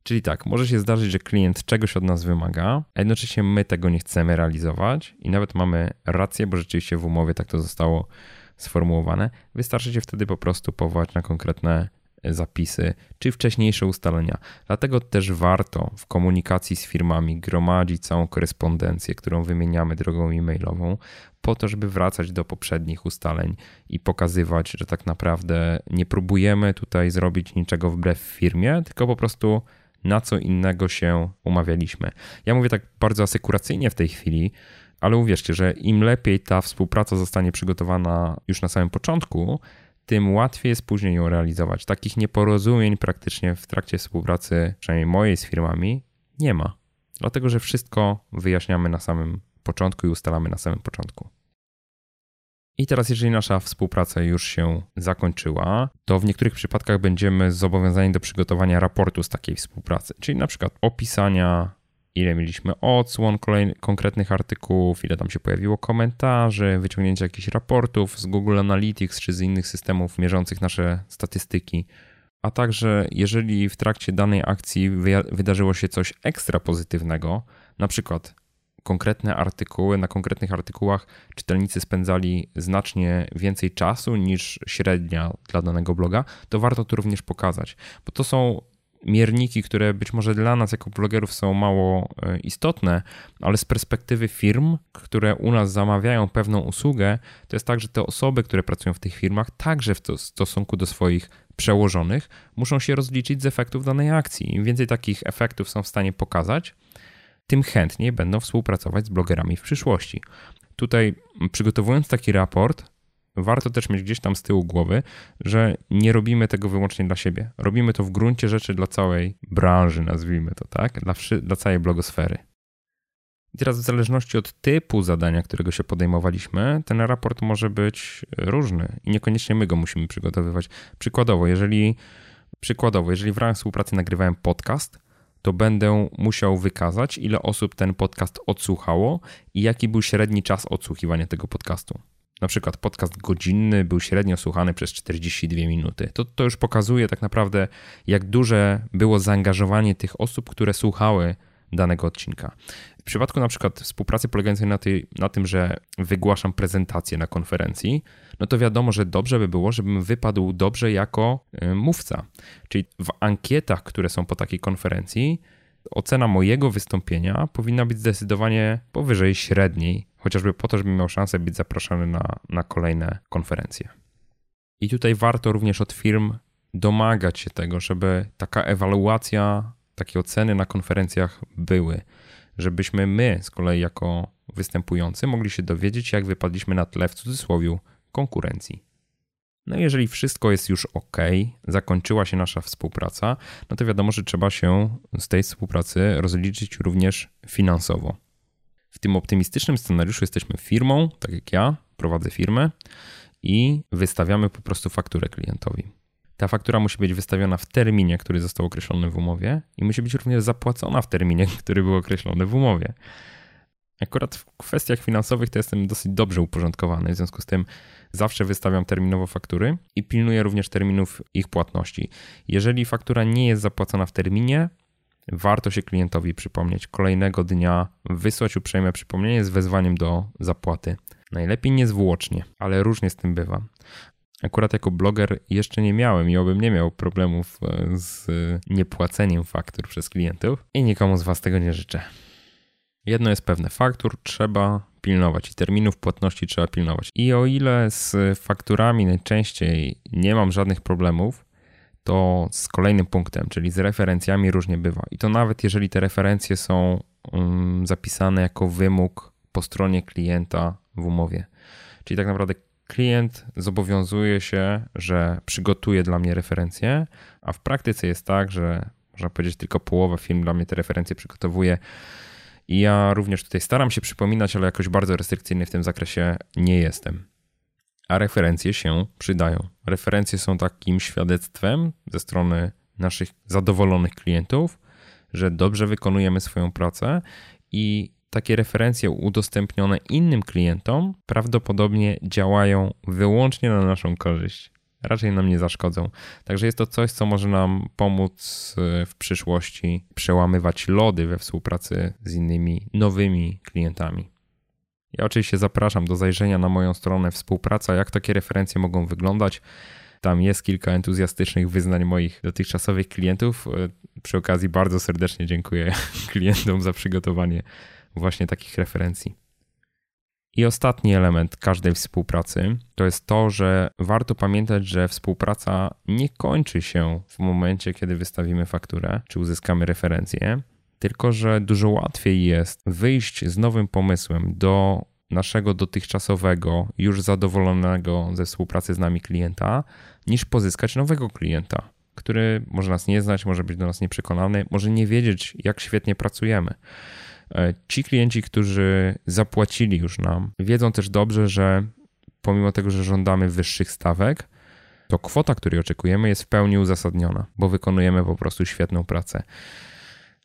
Czyli tak, może się zdarzyć, że klient czegoś od nas wymaga, a jednocześnie my tego nie chcemy realizować i nawet mamy rację, bo rzeczywiście w umowie tak to zostało sformułowane. Wystarczy się wtedy po prostu powołać na konkretne zapisy czy wcześniejsze ustalenia. Dlatego też warto w komunikacji z firmami gromadzić całą korespondencję, którą wymieniamy drogą e-mailową, po to, żeby wracać do poprzednich ustaleń i pokazywać, że tak naprawdę nie próbujemy tutaj zrobić niczego wbrew firmie, tylko po prostu na co innego się umawialiśmy. Ja mówię tak bardzo asekuracyjnie w tej chwili, ale uwierzcie, że im lepiej ta współpraca zostanie przygotowana już na samym początku, tym łatwiej jest później ją realizować. Takich nieporozumień praktycznie w trakcie współpracy, przynajmniej mojej z firmami, nie ma. Dlatego, że wszystko wyjaśniamy na samym początku i ustalamy na samym początku. I teraz, jeżeli nasza współpraca już się zakończyła, to w niektórych przypadkach będziemy zobowiązani do przygotowania raportu z takiej współpracy, czyli na przykład opisania, ile mieliśmy odsłon konkretnych artykułów, ile tam się pojawiło komentarzy, wyciągnięcia jakichś raportów z Google Analytics czy z innych systemów mierzących nasze statystyki. A także, jeżeli w trakcie danej akcji wydarzyło się coś ekstra pozytywnego, na przykład konkretne artykuły, na konkretnych artykułach czytelnicy spędzali znacznie więcej czasu niż średnia dla danego bloga, to warto to również pokazać, bo to są mierniki, które być może dla nas jako blogerów są mało e, istotne, ale z perspektywy firm, które u nas zamawiają pewną usługę, to jest tak, że te osoby, które pracują w tych firmach, także w stosunku do swoich przełożonych, muszą się rozliczyć z efektów danej akcji. Im więcej takich efektów są w stanie pokazać, tym chętniej będą współpracować z blogerami w przyszłości. Tutaj, przygotowując taki raport, warto też mieć gdzieś tam z tyłu głowy, że nie robimy tego wyłącznie dla siebie. Robimy to w gruncie rzeczy dla całej branży, nazwijmy to tak, dla, dla całej blogosfery. I teraz, w zależności od typu zadania, którego się podejmowaliśmy, ten raport może być różny i niekoniecznie my go musimy przygotowywać. Przykładowo, jeżeli, przykładowo, jeżeli w ramach współpracy nagrywałem podcast, to będę musiał wykazać, ile osób ten podcast odsłuchało i jaki był średni czas odsłuchiwania tego podcastu. Na przykład podcast godzinny był średnio słuchany przez 42 minuty. To, to już pokazuje tak naprawdę, jak duże było zaangażowanie tych osób, które słuchały danego odcinka. W przypadku na przykład współpracy polegającej na, tej, na tym, że wygłaszam prezentację na konferencji, no to wiadomo, że dobrze by było, żebym wypadł dobrze jako y, mówca. Czyli w ankietach, które są po takiej konferencji, ocena mojego wystąpienia powinna być zdecydowanie powyżej średniej, chociażby po to, żebym miał szansę być zaproszony na, na kolejne konferencje. I tutaj warto również od firm domagać się tego, żeby taka ewaluacja, takie oceny na konferencjach były, żebyśmy my z kolei jako występujący mogli się dowiedzieć, jak wypadliśmy na tle w cudzysłowie konkurencji. No jeżeli wszystko jest już ok, zakończyła się nasza współpraca, no to wiadomo, że trzeba się z tej współpracy rozliczyć również finansowo. W tym optymistycznym scenariuszu jesteśmy firmą, tak jak ja, prowadzę firmę i wystawiamy po prostu fakturę klientowi. Ta faktura musi być wystawiona w terminie, który został określony w umowie i musi być również zapłacona w terminie, który był określony w umowie. Akurat w kwestiach finansowych to jestem dosyć dobrze uporządkowany, w związku z tym zawsze wystawiam terminowo faktury i pilnuję również terminów ich płatności. Jeżeli faktura nie jest zapłacona w terminie, warto się klientowi przypomnieć kolejnego dnia, wysłać uprzejme przypomnienie z wezwaniem do zapłaty. Najlepiej niezwłocznie, ale różnie z tym bywa. Akurat jako bloger jeszcze nie miałem i obym nie miał problemów e, z niepłaceniem faktur przez klientów i nikomu z Was tego nie życzę. Jedno jest pewne, faktur trzeba pilnować i terminów płatności trzeba pilnować. I o ile z fakturami najczęściej nie mam żadnych problemów, to z kolejnym punktem, czyli z referencjami różnie bywa. I to nawet jeżeli te referencje są um, zapisane jako wymóg po stronie klienta w umowie. Czyli tak naprawdę klient zobowiązuje się, że przygotuje dla mnie referencje, a w praktyce jest tak, że można powiedzieć tylko połowa firm dla mnie te referencje przygotowuje i ja również tutaj staram się przypominać, ale jakoś bardzo restrykcyjny w tym zakresie nie jestem. A referencje się przydają. Referencje są takim świadectwem ze strony naszych zadowolonych klientów, że dobrze wykonujemy swoją pracę i takie referencje udostępnione innym klientom prawdopodobnie działają wyłącznie na naszą korzyść raczej nam nie zaszkodzą. Także jest to coś, co może nam pomóc e, w przyszłości przełamywać lody we współpracy z innymi nowymi klientami. Ja oczywiście zapraszam do zajrzenia na moją stronę współpraca, jak takie referencje mogą wyglądać. Tam jest kilka entuzjastycznych wyznań moich dotychczasowych klientów. E, przy okazji bardzo serdecznie dziękuję klientom za przygotowanie właśnie takich referencji. I ostatni element każdej współpracy to jest to, że warto pamiętać, że współpraca nie kończy się w momencie, kiedy wystawimy fakturę czy uzyskamy referencję, tylko że dużo łatwiej jest wyjść z nowym pomysłem do naszego dotychczasowego, już zadowolonego ze współpracy z nami klienta, niż pozyskać nowego klienta, który może nas nie znać, może być do nas nieprzekonany, może nie wiedzieć, jak świetnie pracujemy. E, ci klienci, którzy zapłacili już nam, wiedzą też dobrze, że pomimo tego, że żądamy wyższych stawek, to kwota, której oczekujemy, jest w pełni uzasadniona, bo wykonujemy po prostu świetną pracę.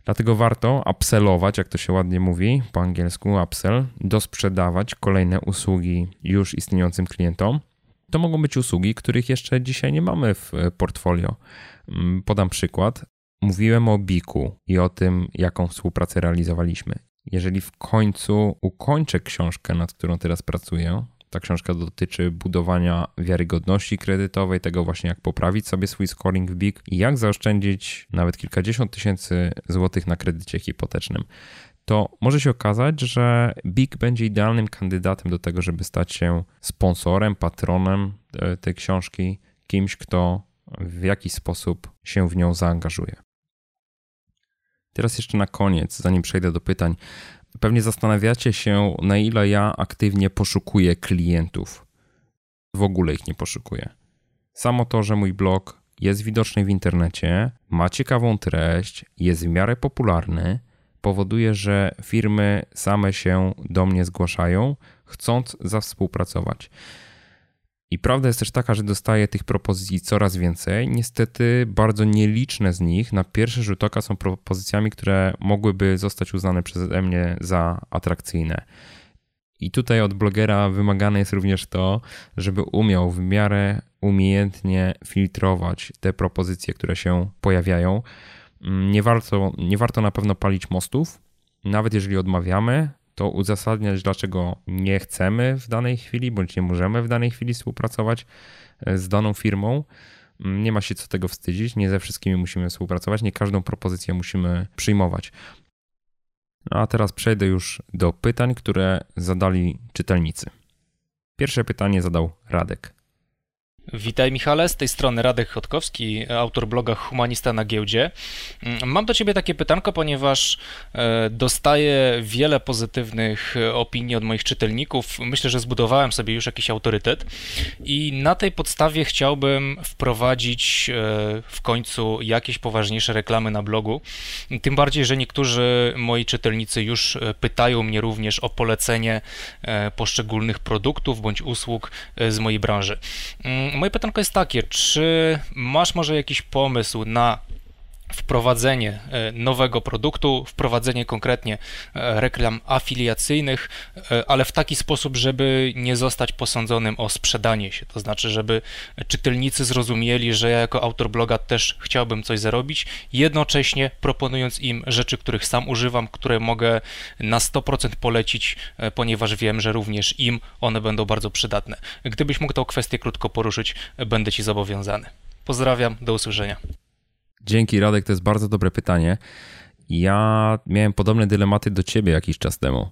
Dlatego warto upsellować, jak to się ładnie mówi po angielsku, upsell, dosprzedawać kolejne usługi już istniejącym klientom. To mogą być usługi, których jeszcze dzisiaj nie mamy w portfolio. Mm, podam przykład. Mówiłem o Biku i o tym, jaką współpracę realizowaliśmy. Jeżeli w końcu ukończę książkę, nad którą teraz pracuję, ta książka dotyczy budowania wiarygodności kredytowej, tego właśnie jak poprawić sobie swój scoring w BIG i jak zaoszczędzić nawet kilkadziesiąt tysięcy złotych na kredycie hipotecznym. To może się okazać, że BIG będzie idealnym kandydatem do tego, żeby stać się sponsorem, patronem e, tej książki, kimś, kto w jakiś sposób się w nią zaangażuje. Teraz jeszcze na koniec, zanim przejdę do pytań, pewnie zastanawiacie się, na ile ja aktywnie poszukuję klientów. W ogóle ich nie poszukuję. Samo to, że mój blog jest widoczny w internecie, ma ciekawą treść, jest w miarę popularny, powoduje, że firmy same się do mnie zgłaszają, chcąc zawspółpracować. I prawda jest też taka, że dostaję tych propozycji coraz więcej. Niestety bardzo nieliczne z nich na pierwszy rzut oka są propozycjami, które mogłyby zostać uznane przeze mnie za atrakcyjne. I tutaj od blogera wymagane jest również to, żeby umiał w miarę umiejętnie filtrować te propozycje, które się pojawiają. Mm, nie warto, nie warto na pewno palić mostów. Nawet jeżeli odmawiamy, to uzasadniać, dlaczego nie chcemy w danej chwili, bądź nie możemy w danej chwili współpracować e, z daną firmą. Mm, nie ma się co tego wstydzić, nie ze wszystkimi musimy współpracować, nie każdą propozycję musimy przyjmować. No a teraz przejdę już do pytań, które zadali czytelnicy. Pierwsze pytanie zadał Radek. Witaj Michale, z tej strony Radek Chodkowski, autor bloga Humanista na giełdzie. Mm, mam do Ciebie takie pytanko, ponieważ e, dostaję wiele pozytywnych opinii od moich czytelników. Myślę, że zbudowałem sobie już jakiś autorytet i na tej podstawie chciałbym wprowadzić e, w końcu jakieś poważniejsze reklamy na blogu. Tym bardziej, że niektórzy moi czytelnicy już e, pytają mnie również o polecenie poszczególnych produktów bądź usług z mojej branży mm, moje pytanko jest takie, czy masz może jakiś pomysł na wprowadzenie e, nowego produktu, wprowadzenie konkretnie e, reklam afiliacyjnych, e, ale w taki sposób, żeby nie zostać posądzonym o sprzedanie się. To znaczy, żeby czytelnicy zrozumieli, że ja jako autor bloga też chciałbym coś zarobić, jednocześnie proponując im rzeczy, których sam używam, które mogę na 100% polecić, ponieważ wiem, że również im one będą bardzo przydatne. Gdybyś mógł tę kwestię krótko poruszyć, będę Ci zobowiązany. Pozdrawiam, do usłyszenia. Dzięki Radek, to jest bardzo dobre pytanie. Ja miałem podobne dylematy do ciebie jakiś czas temu.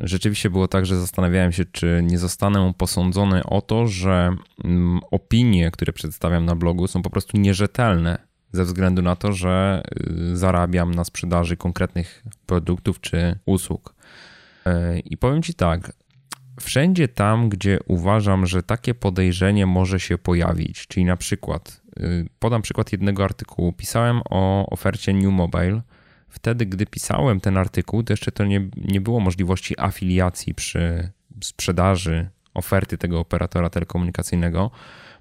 Rzeczywiście było tak, że zastanawiałem się, czy nie zostanę posądzony o to, że mm, opinie, które przedstawiam na blogu, są po prostu nierzetelne ze względu na to, że y, zarabiam na sprzedaży konkretnych produktów czy usług. E, I powiem ci tak, wszędzie tam, gdzie uważam, że takie podejrzenie może się pojawić, czyli na przykład Y, podam przykład jednego artykułu. Pisałem o ofercie New Mobile. Wtedy, gdy pisałem ten artykuł, to jeszcze to nie, nie było możliwości afiliacji przy sprzedaży oferty tego operatora telekomunikacyjnego.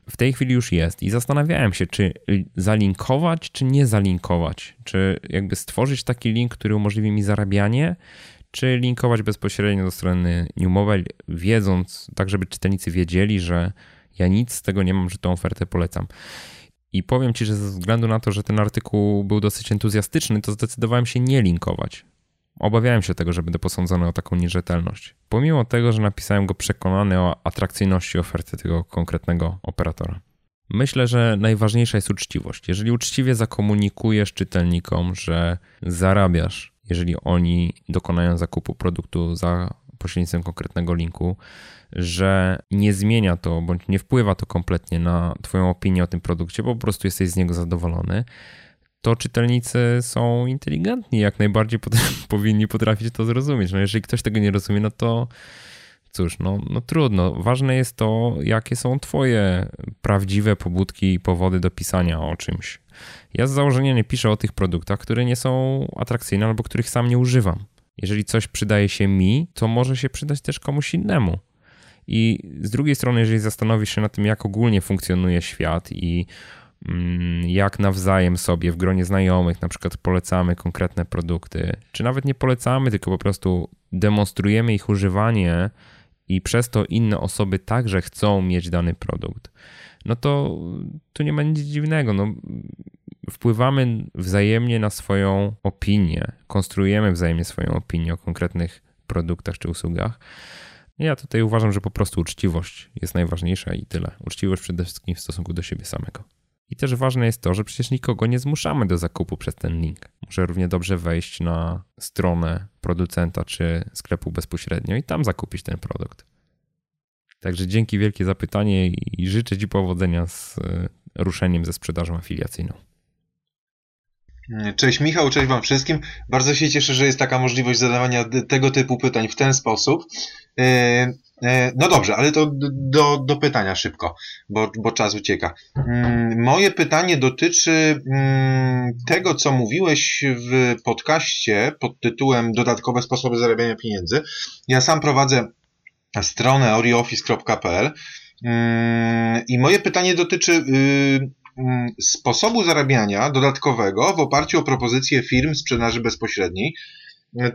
W tej chwili już jest i zastanawiałem się, czy zalinkować, czy nie zalinkować. Czy jakby stworzyć taki link, który umożliwi mi zarabianie, czy linkować bezpośrednio do strony New Mobile, wiedząc, tak żeby czytelnicy wiedzieli, że ja nic z tego nie mam, że tą ofertę polecam. I powiem Ci, że ze względu na to, że ten artykuł był dosyć entuzjastyczny, to zdecydowałem się nie linkować. Obawiałem się tego, że będę posądzony o taką nierzetelność. Pomimo tego, że napisałem go przekonany o atrakcyjności oferty tego konkretnego operatora. Myślę, że najważniejsza jest uczciwość. Jeżeli uczciwie zakomunikujesz czytelnikom, że zarabiasz, jeżeli oni dokonają zakupu produktu za pośrednictwem konkretnego linku, że nie zmienia to bądź nie wpływa to kompletnie na Twoją opinię o tym produkcie, bo po prostu jesteś z niego zadowolony, to czytelnicy są inteligentni, jak najbardziej powinni potrafić to zrozumieć. No jeżeli ktoś tego nie rozumie, no to cóż, no, no trudno. Ważne jest to, jakie są Twoje prawdziwe pobudki i powody do pisania o czymś. Ja z założenia nie piszę o tych produktach, które nie są atrakcyjne albo których sam nie używam. Jeżeli coś przydaje się mi, to może się przydać też komuś innemu. I z drugiej strony, jeżeli zastanowisz się nad tym, jak ogólnie funkcjonuje świat i mm, jak nawzajem sobie w gronie znajomych na przykład polecamy konkretne produkty, czy nawet nie polecamy, tylko po prostu demonstrujemy ich używanie i przez to inne osoby także chcą mieć dany produkt, no to tu nie ma nic dziwnego. No, wpływamy wzajemnie na swoją opinię, konstruujemy wzajemnie swoją opinię o konkretnych produktach czy usługach. Ja tutaj uważam, że po prostu uczciwość jest najważniejsza i tyle. Uczciwość przede wszystkim w stosunku do siebie samego. I też ważne jest to, że przecież nikogo nie zmuszamy do zakupu przez ten link. Może równie dobrze wejść na stronę producenta czy sklepu bezpośrednio i tam zakupić ten produkt. Także dzięki wielkie za pytanie i życzę Ci powodzenia z e, ruszeniem ze sprzedażą afiliacyjną. Cześć Michał, cześć Wam wszystkim. Bardzo się cieszę, że jest taka możliwość zadawania tego typu pytań w ten sposób. E, e, no dobrze, ale to do, do pytania szybko, bo, bo czas ucieka. Mm, moje pytanie dotyczy mm, tego, co mówiłeś w podcaście pod tytułem Dodatkowe sposoby zarabiania pieniędzy. Ja sam prowadzę stronę orioffice.pl mm, i moje pytanie dotyczy y, sposobu zarabiania dodatkowego w oparciu o propozycje firm sprzedaży bezpośredniej.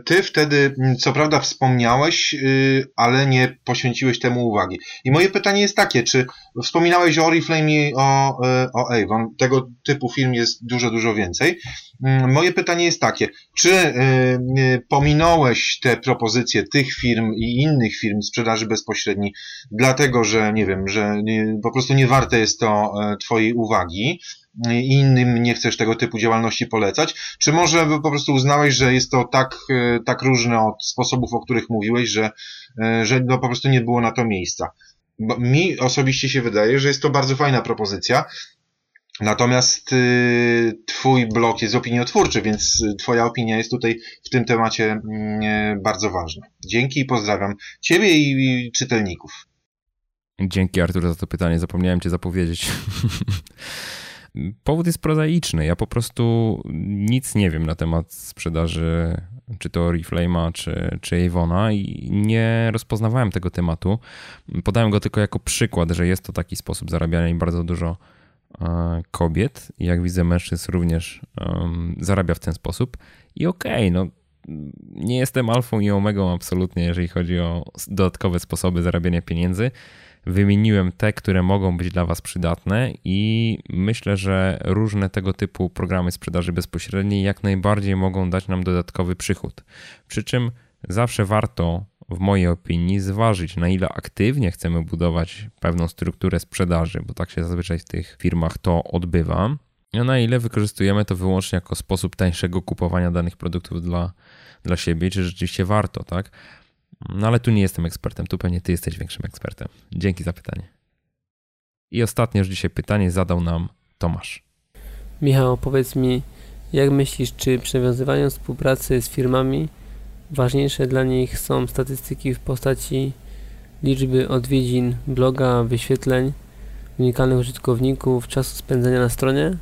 Ty wtedy, co prawda, wspomniałeś, y, ale nie poświęciłeś temu uwagi. I moje pytanie jest takie, czy wspominałeś o Oriflame i o, y, o Avon, tego typu film jest dużo, dużo więcej. Mm, moje pytanie jest takie, czy y, pominąłeś te propozycje tych firm i innych firm sprzedaży bezpośredniej, dlatego że, nie wiem, że po prostu nie warte jest to twojej uwagi, innym nie chcesz tego typu działalności polecać, czy może po prostu uznałeś, że jest to tak, e, tak różne od sposobów, o których mówiłeś, że, e, że no po prostu nie było na to miejsca. Bo mi osobiście się wydaje, że jest to bardzo fajna propozycja, Natomiast y, Twój blog jest opiniotwórczy, więc Twoja opinia jest tutaj w tym temacie mm, bardzo ważna. Dzięki i pozdrawiam Ciebie i czytelników. Dzięki Artur za to pytanie. Zapomniałem Cię zapowiedzieć. Powód jest prozaiczny. Ja po prostu nic nie wiem na temat sprzedaży czy to Oriflame'a, czy, czy Avona i nie rozpoznawałem tego tematu. Podałem go tylko jako przykład, że jest to taki sposób zarabiania i bardzo dużo e, kobiet, jak widzę mężczyzn również um, zarabia w ten sposób i okej, okay, no nie jestem alfą i omegą absolutnie, jeżeli chodzi o dodatkowe sposoby zarabiania pieniędzy, Wymieniłem te, które mogą być dla Was przydatne i myślę, że różne tego typu programy sprzedaży bezpośredniej jak najbardziej mogą dać nam dodatkowy przychód. Przy czym zawsze warto, w mojej opinii, zważyć, na ile aktywnie chcemy budować pewną strukturę sprzedaży, bo tak się zazwyczaj w tych firmach to odbywa, a na ile wykorzystujemy to wyłącznie jako sposób tańszego kupowania danych produktów dla, dla siebie, czy rzeczywiście warto, tak? No ale tu nie jestem ekspertem, tu pewnie ty jesteś większym ekspertem. Dzięki za pytanie. I ostatnie już dzisiaj pytanie zadał nam Tomasz. Michał, powiedz mi, jak myślisz, czy przy nawiązywaniu współpracy z firmami ważniejsze dla nich są statystyki w postaci liczby odwiedzin bloga, wyświetleń, unikalnych użytkowników, czasu spędzenia na stronie?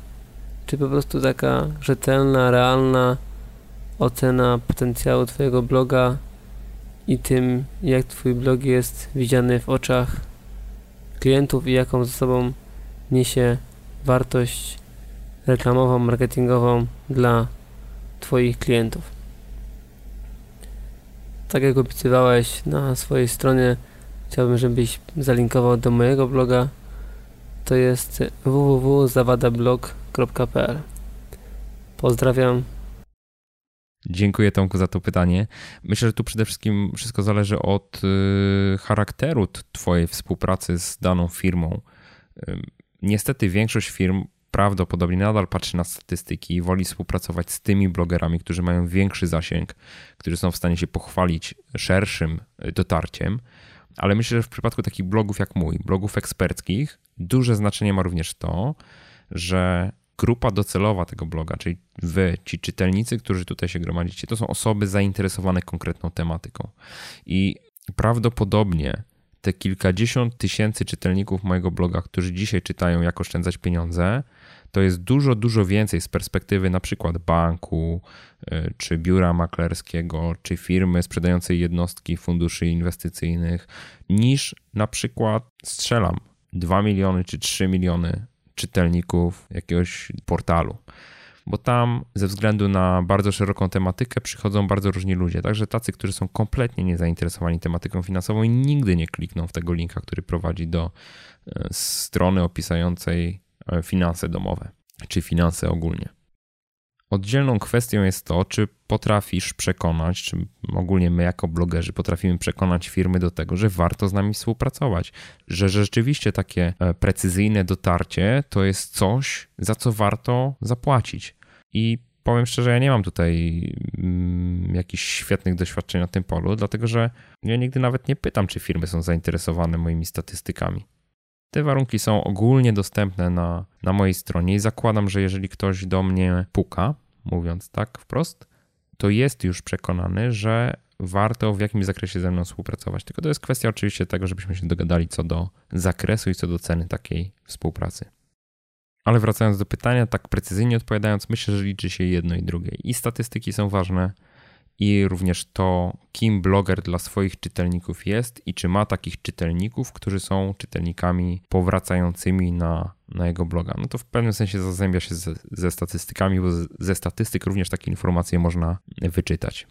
Czy po prostu taka rzetelna, realna ocena potencjału Twojego bloga i tym, jak Twój blog jest widziany w oczach klientów i jaką ze sobą niesie wartość reklamową, marketingową dla Twoich klientów. Tak jak opisywałeś na swojej stronie, chciałbym, żebyś zalinkował do mojego bloga. To jest www.zawadablog.pl Pozdrawiam, Dziękuję Tomku za to pytanie. Myślę, że tu przede wszystkim wszystko zależy od y, charakteru Twojej współpracy z daną firmą. Niestety większość firm prawdopodobnie nadal patrzy na statystyki i woli współpracować z tymi blogerami, którzy mają większy zasięg, którzy są w stanie się pochwalić szerszym y, dotarciem. Ale myślę, że w przypadku takich blogów jak mój, blogów eksperckich, duże znaczenie ma również to, że grupa docelowa tego bloga, czyli wy, ci czytelnicy, którzy tutaj się gromadzicie, to są osoby zainteresowane konkretną tematyką. I prawdopodobnie te kilkadziesiąt tysięcy czytelników mojego bloga, którzy dzisiaj czytają, jak oszczędzać pieniądze, to jest dużo, dużo więcej z perspektywy na przykład banku, y, czy biura maklerskiego, czy firmy sprzedającej jednostki funduszy inwestycyjnych, niż na przykład strzelam 2 miliony czy 3 miliony czytelników jakiegoś portalu. Bo tam ze względu na bardzo szeroką tematykę przychodzą bardzo różni ludzie. Także tacy, którzy są kompletnie niezainteresowani tematyką finansową i nigdy nie klikną w tego linka, który prowadzi do e, strony opisującej e, finanse domowe czy finanse ogólnie. Oddzielną kwestią jest to, czy potrafisz przekonać, czy ogólnie my jako blogerzy potrafimy przekonać firmy do tego, że warto z nami współpracować, że rzeczywiście takie e, precyzyjne dotarcie to jest coś, za co warto zapłacić. I powiem szczerze, ja nie mam tutaj mm, jakichś świetnych doświadczeń na tym polu, dlatego że ja nigdy nawet nie pytam, czy firmy są zainteresowane moimi statystykami. Te warunki są ogólnie dostępne na, na mojej stronie i zakładam, że jeżeli ktoś do mnie puka, mówiąc tak wprost, to jest już przekonany, że warto w jakimś zakresie ze mną współpracować. Tylko to jest kwestia oczywiście tego, żebyśmy się dogadali co do zakresu i co do ceny takiej współpracy. Ale wracając do pytania, tak precyzyjnie odpowiadając, myślę, że liczy się jedno i drugie. I statystyki są ważne, i również to, kim bloger dla swoich czytelników jest i czy ma takich czytelników, którzy są czytelnikami powracającymi na, na jego bloga. No to w pewnym sensie zazębia się ze, ze statystykami, bo ze statystyk również takie informacje można wyczytać.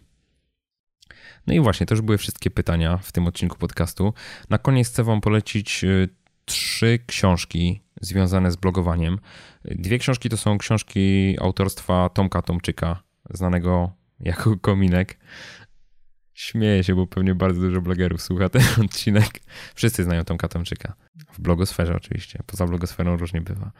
No i właśnie, to już były wszystkie pytania w tym odcinku podcastu. Na koniec chcę Wam polecić y, trzy książki związane z blogowaniem. Dwie książki to są książki autorstwa Tomka Tomczyka, znanego jako Kominek. Śmieję się, bo pewnie bardzo dużo blogerów słucha ten odcinek. Wszyscy znają Tomka Tomczyka. W blogosferze oczywiście. Poza blogosferą różnie bywa.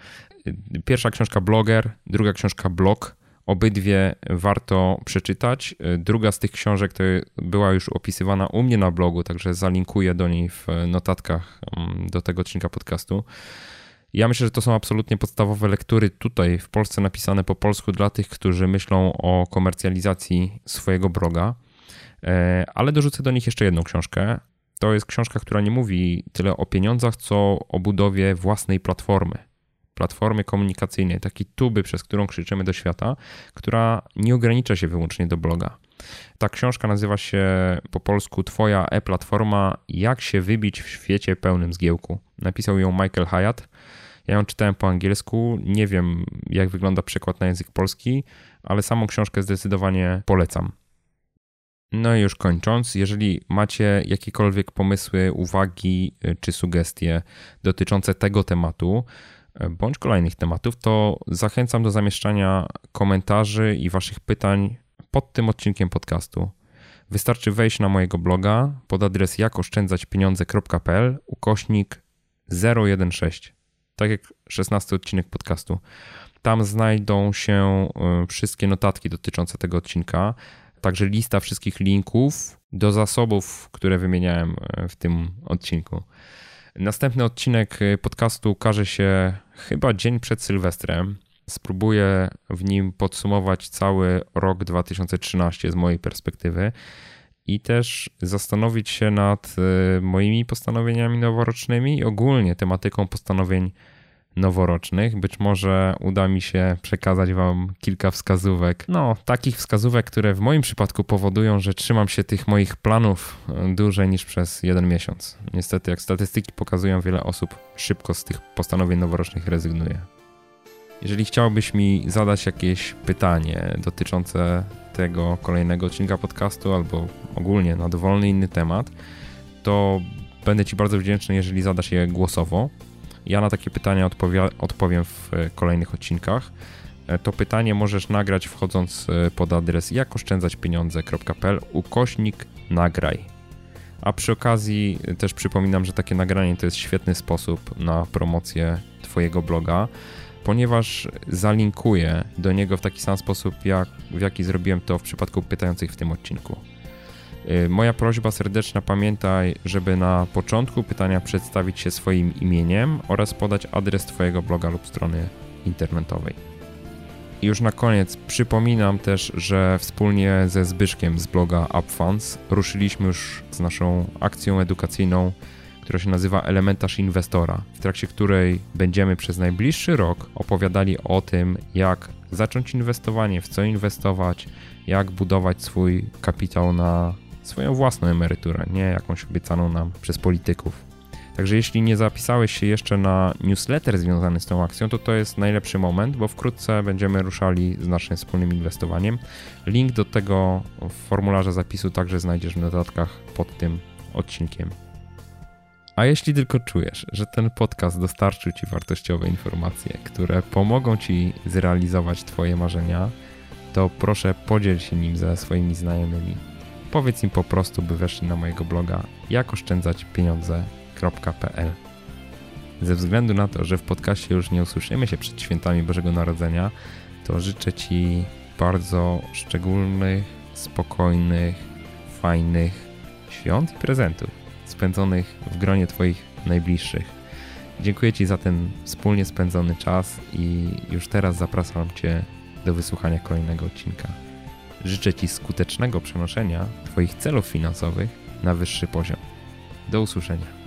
Pierwsza książka Bloger, druga książka Blog. Obydwie warto przeczytać. Druga z tych książek to była już opisywana u mnie na blogu, także zalinkuję do niej w notatkach mm, do tego odcinka podcastu. Ja myślę, że to są absolutnie podstawowe lektury tutaj w Polsce napisane po polsku dla tych, którzy myślą o komercjalizacji swojego bloga. E, ale dorzucę do nich jeszcze jedną książkę. To jest książka, która nie mówi tyle o pieniądzach, co o budowie własnej platformy. Platformy komunikacyjnej, takiej tuby, przez którą krzyczymy do świata, która nie ogranicza się wyłącznie do bloga. Ta książka nazywa się po polsku Twoja e-platforma Jak się wybić w świecie pełnym zgiełku. Napisał ją Michael Hyatt. Ja ją czytałem po angielsku. Nie wiem, jak wygląda przekład na język polski, ale samą książkę zdecydowanie polecam. No i już kończąc, jeżeli macie jakiekolwiek pomysły, uwagi y, czy sugestie dotyczące tego tematu, y, bądź kolejnych tematów, to zachęcam do zamieszczania komentarzy i Waszych pytań pod tym odcinkiem podcastu. Wystarczy wejść na mojego bloga pod adres jakoszczędzaćpieniądze.pl ukośnik 016, tak jak 16 odcinek podcastu. Tam znajdą się y, wszystkie notatki dotyczące tego odcinka także lista wszystkich linków do zasobów, które wymieniałem e, w tym odcinku. Następny odcinek e, podcastu ukaże się chyba dzień przed Sylwestrem. Spróbuję w nim podsumować cały rok 2013 z mojej perspektywy i też zastanowić się nad e, moimi postanowieniami noworocznymi i ogólnie tematyką postanowień noworocznych. Być może uda mi się przekazać Wam kilka wskazówek. No, takich wskazówek, które w moim przypadku powodują, że trzymam się tych moich planów e, dłużej niż przez jeden miesiąc. Niestety, jak statystyki pokazują, wiele osób szybko z tych postanowień noworocznych rezygnuje. Jeżeli chciałbyś mi zadać jakieś pytanie dotyczące tego kolejnego odcinka podcastu albo ogólnie na dowolny inny temat, to będę Ci bardzo wdzięczny, jeżeli zadasz je głosowo. Ja na takie pytania odpowiem w e, kolejnych odcinkach. E, to pytanie możesz nagrać wchodząc e, pod adres jakoszczędzaćpieniądze.pl ukośnik nagraj. A przy okazji też przypominam, że takie nagranie to jest świetny sposób na promocję Twojego bloga, ponieważ zalinkuję do niego w taki sam sposób, jak, w jaki zrobiłem to w przypadku pytających w tym odcinku. Y, moja prośba serdeczna, pamiętaj, żeby na początku pytania przedstawić się swoim imieniem oraz podać adres Twojego bloga lub strony internetowej. I już na koniec przypominam też, że wspólnie ze Zbyszkiem z bloga UpFunds ruszyliśmy już z naszą akcją edukacyjną, która się nazywa Elementarz Inwestora, w trakcie której będziemy przez najbliższy rok opowiadali o tym, jak zacząć inwestowanie, w co inwestować, jak budować swój kapitał na swoją własną emeryturę, nie jakąś obiecaną nam przez polityków. Także jeśli nie zapisałeś się jeszcze na newsletter związany z tą akcją, to to jest najlepszy moment, bo wkrótce będziemy ruszali z naszym wspólnym inwestowaniem. Link do tego w formularze zapisu także znajdziesz w notatkach pod tym odcinkiem. A jeśli tylko czujesz, że ten podcast dostarczył Ci wartościowe informacje, które pomogą Ci zrealizować Twoje marzenia, to proszę podziel się nim ze swoimi znajomymi Powiedz im po prostu, by weszli na mojego bloga jakoszczędzaćpieniądze.pl Ze względu na to, że w podcaście już nie usłyszymy się przed świętami Bożego Narodzenia, to życzę Ci bardzo szczególnych, spokojnych, fajnych świąt i prezentów spędzonych w gronie Twoich najbliższych. Dziękuję Ci za ten wspólnie spędzony czas i już teraz zapraszam Cię do wysłuchania kolejnego odcinka. Życzę Ci skutecznego przenoszenia Twoich celów finansowych na wyższy poziom. Do usłyszenia.